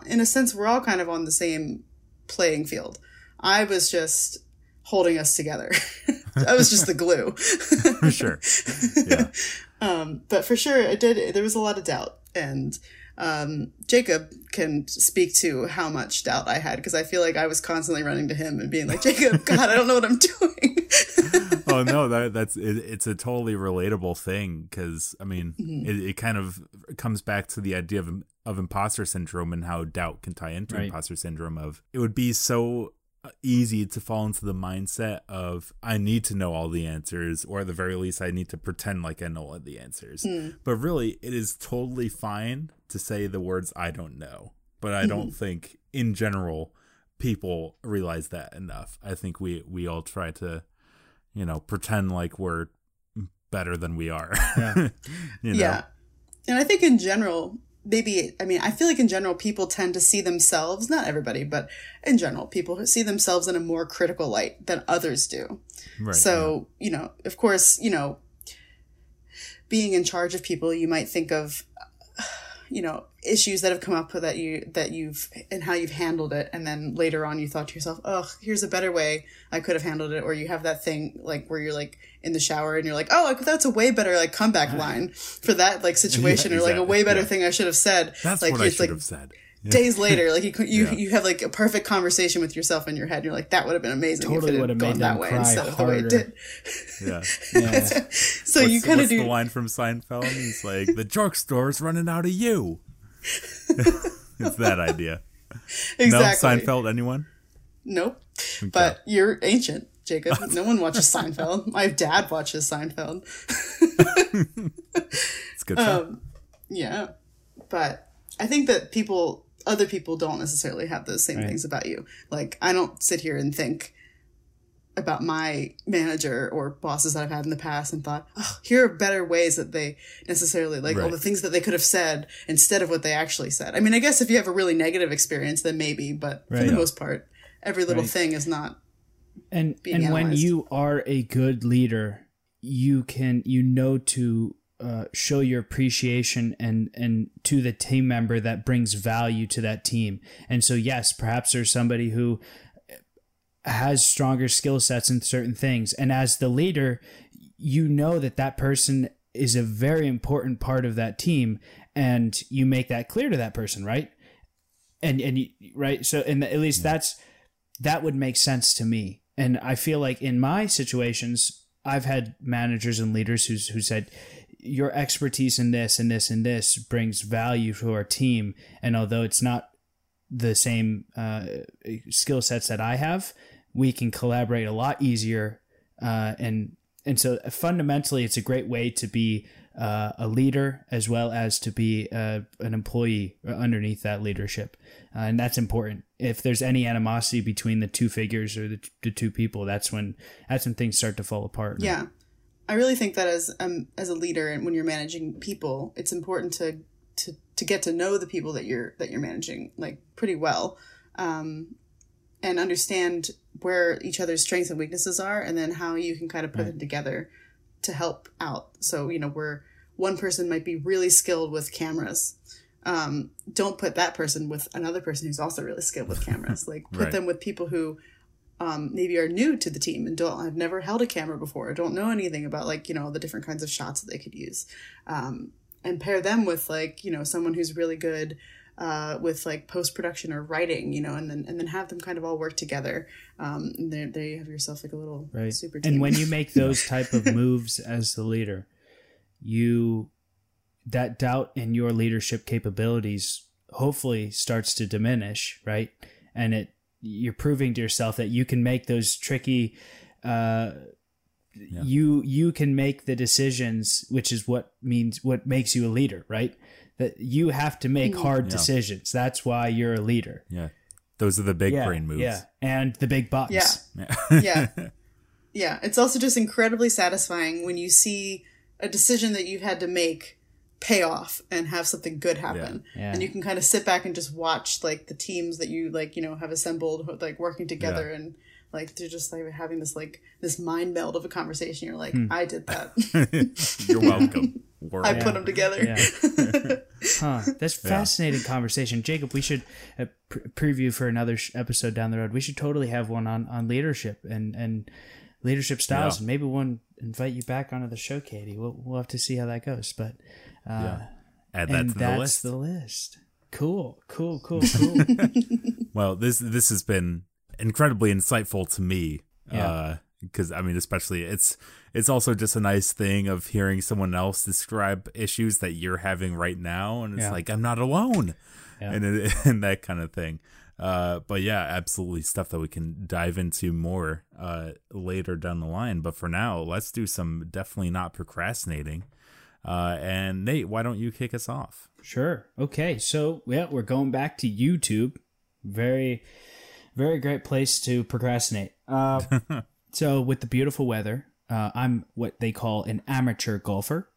in a sense, we're all kind of on the same playing field. I was just holding us together. I was just the glue. For sure. Yeah. Um, but for sure, it did. There was a lot of doubt, and um, Jacob can speak to how much doubt I had because I feel like I was constantly running to him and being like, "Jacob, God, I don't know what I'm doing." Oh no, that that's it, it's a totally relatable thing because I mean, Mm-hmm. it, it kind of comes back to the idea of of imposter syndrome and how doubt can tie into Right. imposter syndrome. Of it would be so uh, easy to fall into the mindset of I need to know all the answers, or at the very least, I need to pretend like I know all the answers. Hmm. But really, it is totally fine to say the words "I don't know." But I don't mm-hmm. think, in general, people realize that enough. I think we we all try to you know, pretend like we're better than we are. Yeah. you know? Yeah. And I think in general, maybe, I mean, I feel like in general, people tend to see themselves, not everybody, but in general, people see themselves in a more critical light than others do. Right. so, you know, of course, you know, being in charge of people, you might think of, you know, issues that have come up that you, that you've, and how you've handled it. And then later on, you thought to yourself, oh, here's a better way I could have handled it. Or you have that thing like where you're like in the shower and you're like, oh, that's a way better like comeback line for that like situation Yeah, or like a way better Yeah. thing I should have said. That's like what I should like have said. Days later, like you you Yeah. you have like a perfect conversation with yourself in your head. And you're like, that would have been amazing Totally if it had gone that way instead of the way it did. Yeah. Yeah. So you kind of do the line from Seinfeld? He's like, "The drugstore's running out of you." it's that idea. exactly. No, Seinfeld. Anyone? Nope. But you're ancient, Jacob. No one watches Seinfeld. My dad watches Seinfeld. It's a good show. Um, Yeah. But I think that people, other people don't necessarily have those same Right. things about you. Like, I don't sit here and think about my manager or bosses that I've had in the past and thought, oh, here are better ways that they necessarily, like, all the things that they could have said instead of what they actually said. I mean, I guess if you have a really negative experience, then maybe, but for the Yeah. most part, every little Right. thing is not. and being and when you are a good leader you can you know to uh, show your appreciation and and to the team member that brings value to that team. And so yes perhaps there's somebody who has stronger skill sets in certain things. And as the leader you know that that person is a very important part of that team and you make that clear to that person right? And and you, right? So and at least that's that would make sense to me. And i feel like in my situations i've had managers and leaders who's who said your expertise in this and this and this brings value to our team. And although it's not the same uh, skill sets that i have we can collaborate a lot easier uh, and and so fundamentally it's a great way to be uh, a leader as well as to be uh, an employee underneath that leadership. Uh, and that's important. If there's any animosity between the two figures or the, the two people that's when that's when things start to fall apart. Yeah. I really think that as um as a leader and when you're managing people, it's important to to to get to know the people that you're that you're managing like pretty well. Um and understand where each other's strengths and weaknesses are and then how you can kind of put them together to help out. So, you know, where one person might be really skilled with cameras. Um, don't put that person with another person who's also really skilled with cameras. Like put Right. them with people who um, maybe are new to the team and don't have never held a camera before, or don't know anything about like you know the different kinds of shots that they could use, um, and pair them with like you know someone who's really good uh, with like post production or writing, you know, and then and then have them kind of all work together. Um, and there, there you have yourself like a little right super team. and when you make those type of moves as the leader you that doubt in your leadership capabilities hopefully starts to diminish right and it you're proving to yourself that you can make those tricky uh you you can make the decisions which is what means what makes you a leader right? That you have to make hard Yeah. decisions. That's why you're a leader. Yeah. Those are the big yeah brain moves. yeah. And the big bucks. Yeah. yeah. Yeah. It's also just incredibly satisfying when you see a decision that you've had to make pay off and have something good happen Yeah. and you can kind of sit back and just watch like the teams that you like you know have assembled like working together and like they're just like having this like this mind meld of a conversation. You're like, Hmm. I did that. You're welcome. World. I put them together. Yeah. Huh. That's fascinating conversation, Jacob. We should uh, pre- preview for another sh- episode down the road. We should totally have one on on leadership and and leadership styles, Yeah. and maybe one invite you back onto the show, Katie. We'll we'll have to see how that goes, but uh, Add that and to the that's list. the list. Cool, cool, cool, cool. Well, this this has been incredibly insightful to me. Yeah. because I mean, especially it's it's also just a nice thing of hearing someone else describe issues that you're having right now, and it's Yeah. like I'm not alone, Yeah. and it, and that kind of thing. Uh, but yeah, absolutely stuff that we can dive into more uh later down the line. But for now, let's do some definitely not procrastinating. Uh, and Nate, why don't you kick us off? Sure. Okay. So yeah, we're going back to YouTube. Very, very great place to procrastinate. Uh, so with the beautiful weather, uh, I'm what they call an amateur golfer,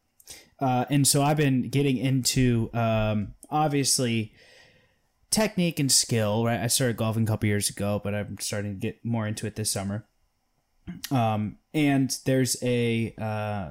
uh, and so I've been getting into um, obviously technique and skill. Right. I started golfing a couple years ago, but I'm starting to get more into it this summer. Um, and there's a uh,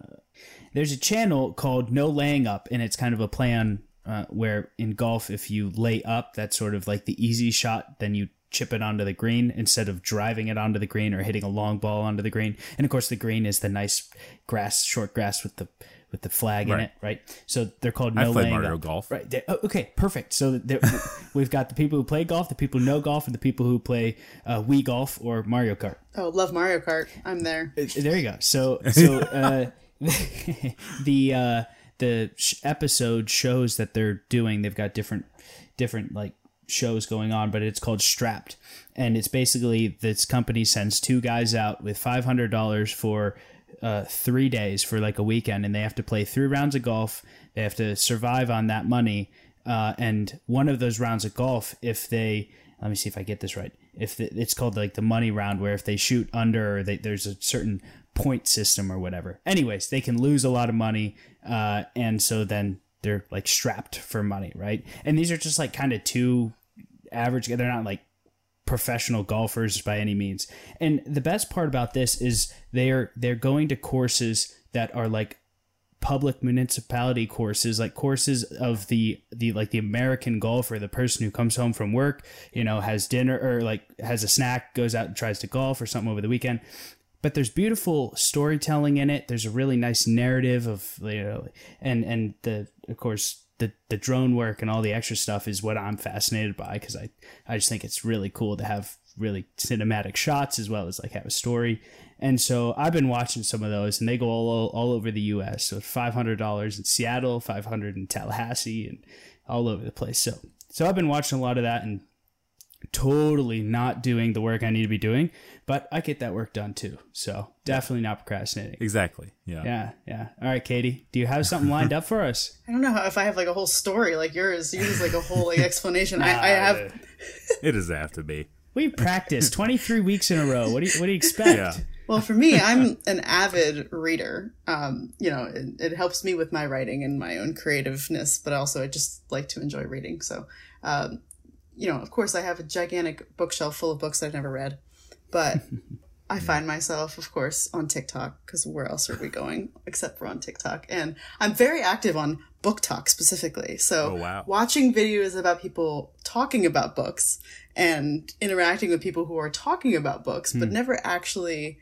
there's a channel called No Laying Up, and it's kind of a play on uh, where in golf, if you lay up, that's sort of like the easy shot. Then you chip it onto the green instead of driving it onto the green or hitting a long ball onto the green. And of course, the green is the nice grass, short grass with the with the flag in it, right? So they're called I No played Laying Mario Up. Golf. Right. Oh, okay. Perfect. So we've got the people who play golf, the people who know golf, and the people who play uh, Wii Golf or Mario Kart. Oh, love Mario Kart. I'm there. There you go. So so uh, the uh, the episode shows that they're doing. They've got different different like shows going on, but it's called Strapped, and it's basically this company sends two guys out with five hundred dollars for uh, three days for like a weekend, and they have to play three rounds of golf. They have to survive on that money, uh, and one of those rounds of golf, if they let me see if I get this right. If the, it's called like the money round, where if they shoot under, they, there's a certain point system or whatever. Anyways, they can lose a lot of money, uh, and so then they're like strapped for money, right? And these are just like kind of two average. They're not like professional golfers by any means. And the best part about this is they're they're going to courses that are like public municipality courses like courses of the the like the American golfer the person who comes home from work you know has dinner or like has a snack goes out and tries to golf or something over the weekend but there's beautiful storytelling in it there's a really nice narrative of you know and and the of course the the drone work and all the extra stuff is what I'm fascinated by because I I just think it's really cool to have really cinematic shots as well as like have a story. And so I've been watching some of those, and they go all all over the U.S. So five hundred dollars in Seattle, five hundred in Tallahassee, and all over the place. So so I've been watching a lot of that and totally not doing the work I need to be doing, but I get that work done too. So definitely not procrastinating. Exactly. Yeah. Yeah, yeah. All right, Katie, do you have something lined up for us? I don't know if I have like a whole story like yours. Yours is like a whole like explanation. I, I have It does have to be. We practiced 23 weeks in a row. What do you what do you expect? Yeah. Well, for me, I'm an avid reader. Um, you know, it, it helps me with my writing and my own creativeness, but also I just like to enjoy reading. So, um, you know, of course, I have a gigantic bookshelf full of books I've never read, but I find myself, of course, on TikTok because where else are we going except for on TikTok? And I'm very active on BookTok specifically. So, Oh, wow. watching videos about people talking about books and interacting with people who are talking about books, but never actually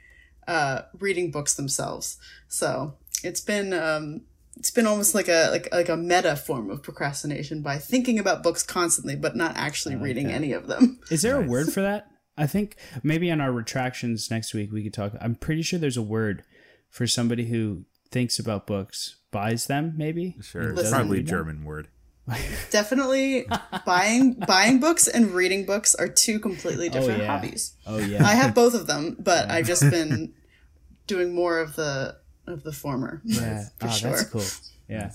uh, reading books themselves. So it's been um, it's been almost like a like like a meta form of procrastination by thinking about books constantly, but not actually reading any of them. Is there a word for that? I think maybe on our retractions next week we could talk. I'm pretty sure there's a word for somebody who thinks about books, buys them, maybe. Sure. and It's probably a read them. German word. Definitely buying buying books and reading books are two completely oh, different yeah. hobbies. Oh yeah. I have both of them, but I've just been doing more of the of the former. yeah. for oh, sure. that's cool. Yeah.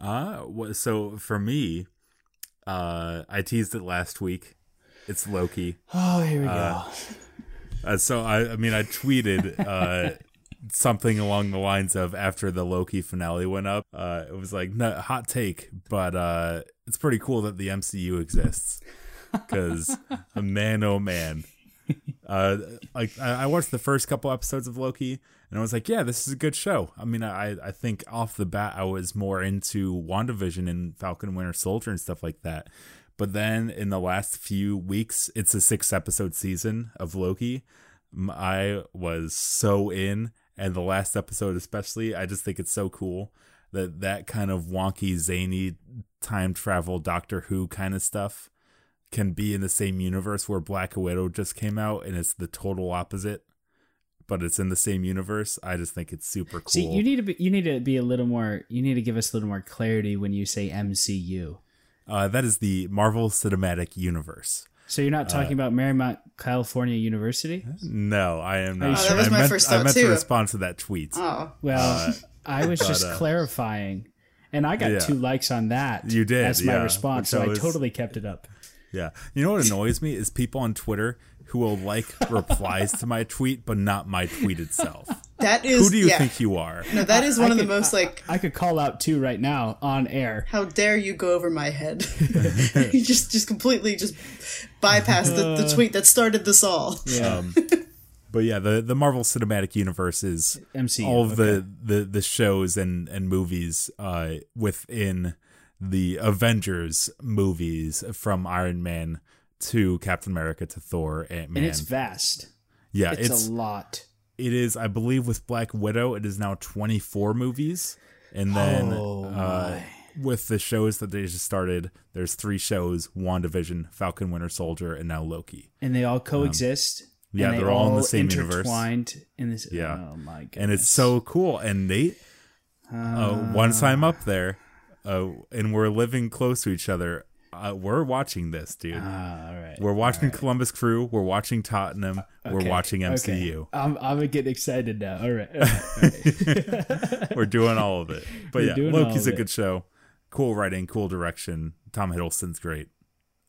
Uh, wha- so for me, uh, I teased it last week. It's Loki. Oh, here we go. Uh, so I, I mean, I tweeted uh, something along the lines of after the Loki finale went up. Uh, it was like no, hot take, but uh, it's pretty cool that the MCU exists because man, oh man, uh, like I watched the first couple episodes of Loki, and I was like, yeah, this is a good show. I mean, I I think off the bat I was more into WandaVision and Falcon Winter Soldier and stuff like that. But then in the last few weeks, it's a six episode season of Loki. I was so in, and the last episode especially, I just think it's so cool that that kind of wonky, zany time travel Doctor Who kind of stuff can be in the same universe where Black Widow just came out, and it's the total opposite. But it's in the same universe. I just think it's super cool. See, you need to be you need to be a little more you need to give us a little more clarity when you say MCU. uh, that is the Marvel Cinematic Universe. So you're Uh, not talking about Marymount, California University? No, I am you not. sure? Oh, that was I my meant, first I meant too. to respond to that tweet. Oh, Well, I was but, just uh, clarifying. And I got yeah. two likes on that. You did, That's my yeah, response. which So I I was- totally kept it up. Yeah. You know what annoys me is people on Twitter who will like replies to my tweet, but not my tweet itself. that is. Who do you yeah. think you are? No, that is one I of the most like. I could call out two right now on air. How dare you go over my head? you just just completely just bypass the, the tweet that started this all. Yeah. But yeah, the the Marvel Cinematic Universe is MCU, all of the, the the shows and and movies uh within the Avengers movies from Iron Man to Captain America to Thor, Ant Man. and it's vast. yeah, It's, it's a lot. it is I believe with Black Widow it is now 24 movies and then Oh, uh with the shows that they just started there's three shows WandaVision, Falcon Winter Soldier and now Loki. And they all coexist. Um, yeah, they they're all in the same universe. intertwined in this. Yeah. Oh my god. And it's so cool and Nate uh, once I'm up there uh and we're living close to each other uh, we're watching this, dude. Ah, all right. we're watching Columbus Crew. We're watching Tottenham. We're Okay, watching okay. MCU. I'm I'm getting excited now. All right. All right. We're doing all of it. But We're yeah, Loki's a good show. Cool writing, cool direction. Tom Hiddleston's great.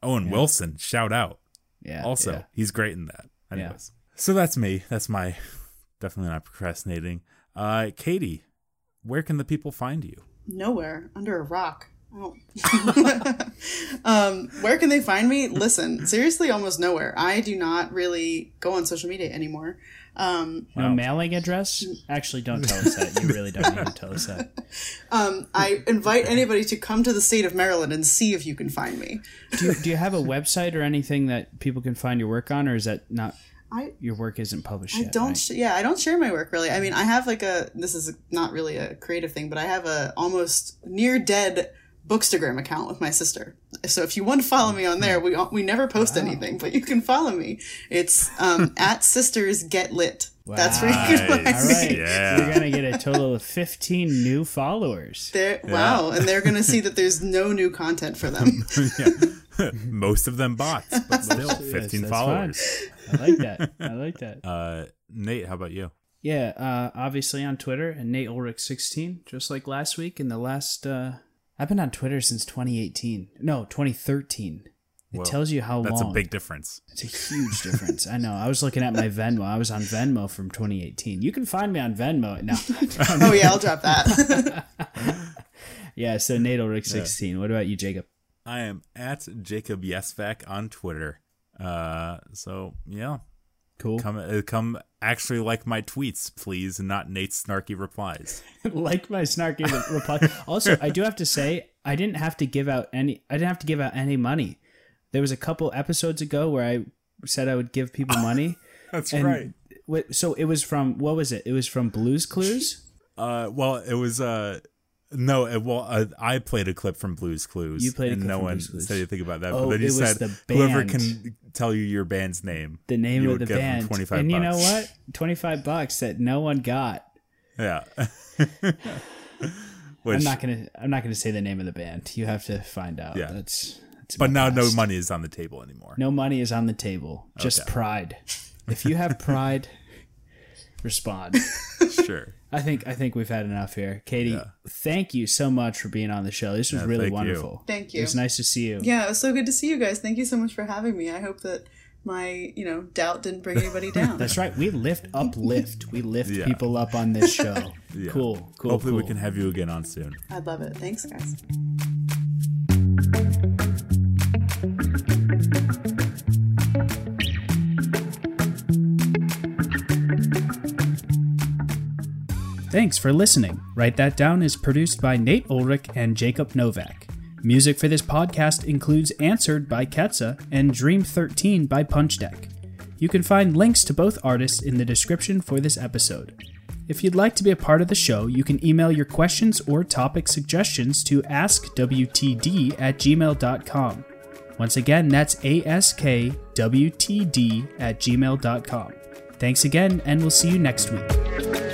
Owen Wilson, shout out. Yeah. Also, yeah. he's great in that. Anyways. So that's me. That's my definitely not procrastinating. Uh Katie, where can the people find you? Nowhere under a rock. I um, where can they find me? Listen, seriously, almost nowhere. I do not really go on social media anymore. Um, No mailing address? Actually, don't tell us that. You really don't need to tell us that. um, I invite anybody to come to the state of Maryland and see if you can find me. Do you, do you have a website or anything that people can find your work on, or is that not I your work isn't published I yet? don't. right? Sh- yeah, I don't share my work really. I mean, I have like a. This is not really a creative thing, but I have a almost near dead Bookstagram account with my sister. So if you want to follow me on there, we we never post anything, but you can follow me. It's um, at Sisters Get Lit. That's where you can find Nice. All me. right, Yeah. you're gonna get a total of 15 new followers. They're, Wow, and they're gonna see that there's no new content for them. yeah. Most of them bots, but still 15 that's followers. I like that. I like that. Uh Nate, how about you? Yeah, uh, obviously on Twitter and Nate Ulrich 16, just like last week. In the last, uh, I've been on Twitter since 2018. No, 2013. It Whoa, tells you how That's long. a big difference. It's a huge difference. I know. I was looking at my Venmo. I was on Venmo from 2018. You can find me on Venmo now. oh yeah, I'll drop that. yeah. So Nate Ulrich 16. What about you, Jacob? I am at Jacob Yesvac on Twitter. Uh, so yeah, Cool. come uh, come actually like my tweets, please, and not Nate's snarky replies. like my snarky reply. Also, I do have to say, I didn't have to give out any. I didn't have to give out any money. There was a couple episodes ago where I said I would give people money. That's and What, so it was from what was it? It was from Blues Clues. Uh, well, it was uh. No, it, well, uh, I played a clip from Blues Clues. You played a and clip no from one Blues Clues. said anything about that. Oh, but then you said the whoever can tell you your band's name, The name of the band. 25 and you know what? Twenty five bucks that no one got. Yeah. I'm not gonna. I'm not gonna say the name of the band. You have to find out. Yeah. That's. that's but now no money is on the table anymore. No money is on the table. Just Okay. pride. If you have pride, respond. Sure. I think I think we've had enough here. Katie, thank you so much for being on the show. This was Yeah, really thank you. wonderful. Thank you. It was nice to see you. yeah, it was so good to see you guys. Thank you so much for having me. I hope that my you know doubt didn't bring anybody down. That's right. We lift uplift. We lift Yeah. people up on this show. Yeah. Cool. Cool. Hopefully, we can have you again on soon. I'd love it. Thanks, guys. Thanks for listening. Write That Down is produced by Nate Ulrich and Jacob Novak. Music for this podcast includes Answered by Ketsa and Dream 13 by Punch Deck. You can find links to both artists in the description for this episode. If you'd like to be a part of the show, you can email your questions or topic suggestions to askwtd at gmail.com. Once again, that's askwtd at gmail.com. Thanks again, and we'll see you next week.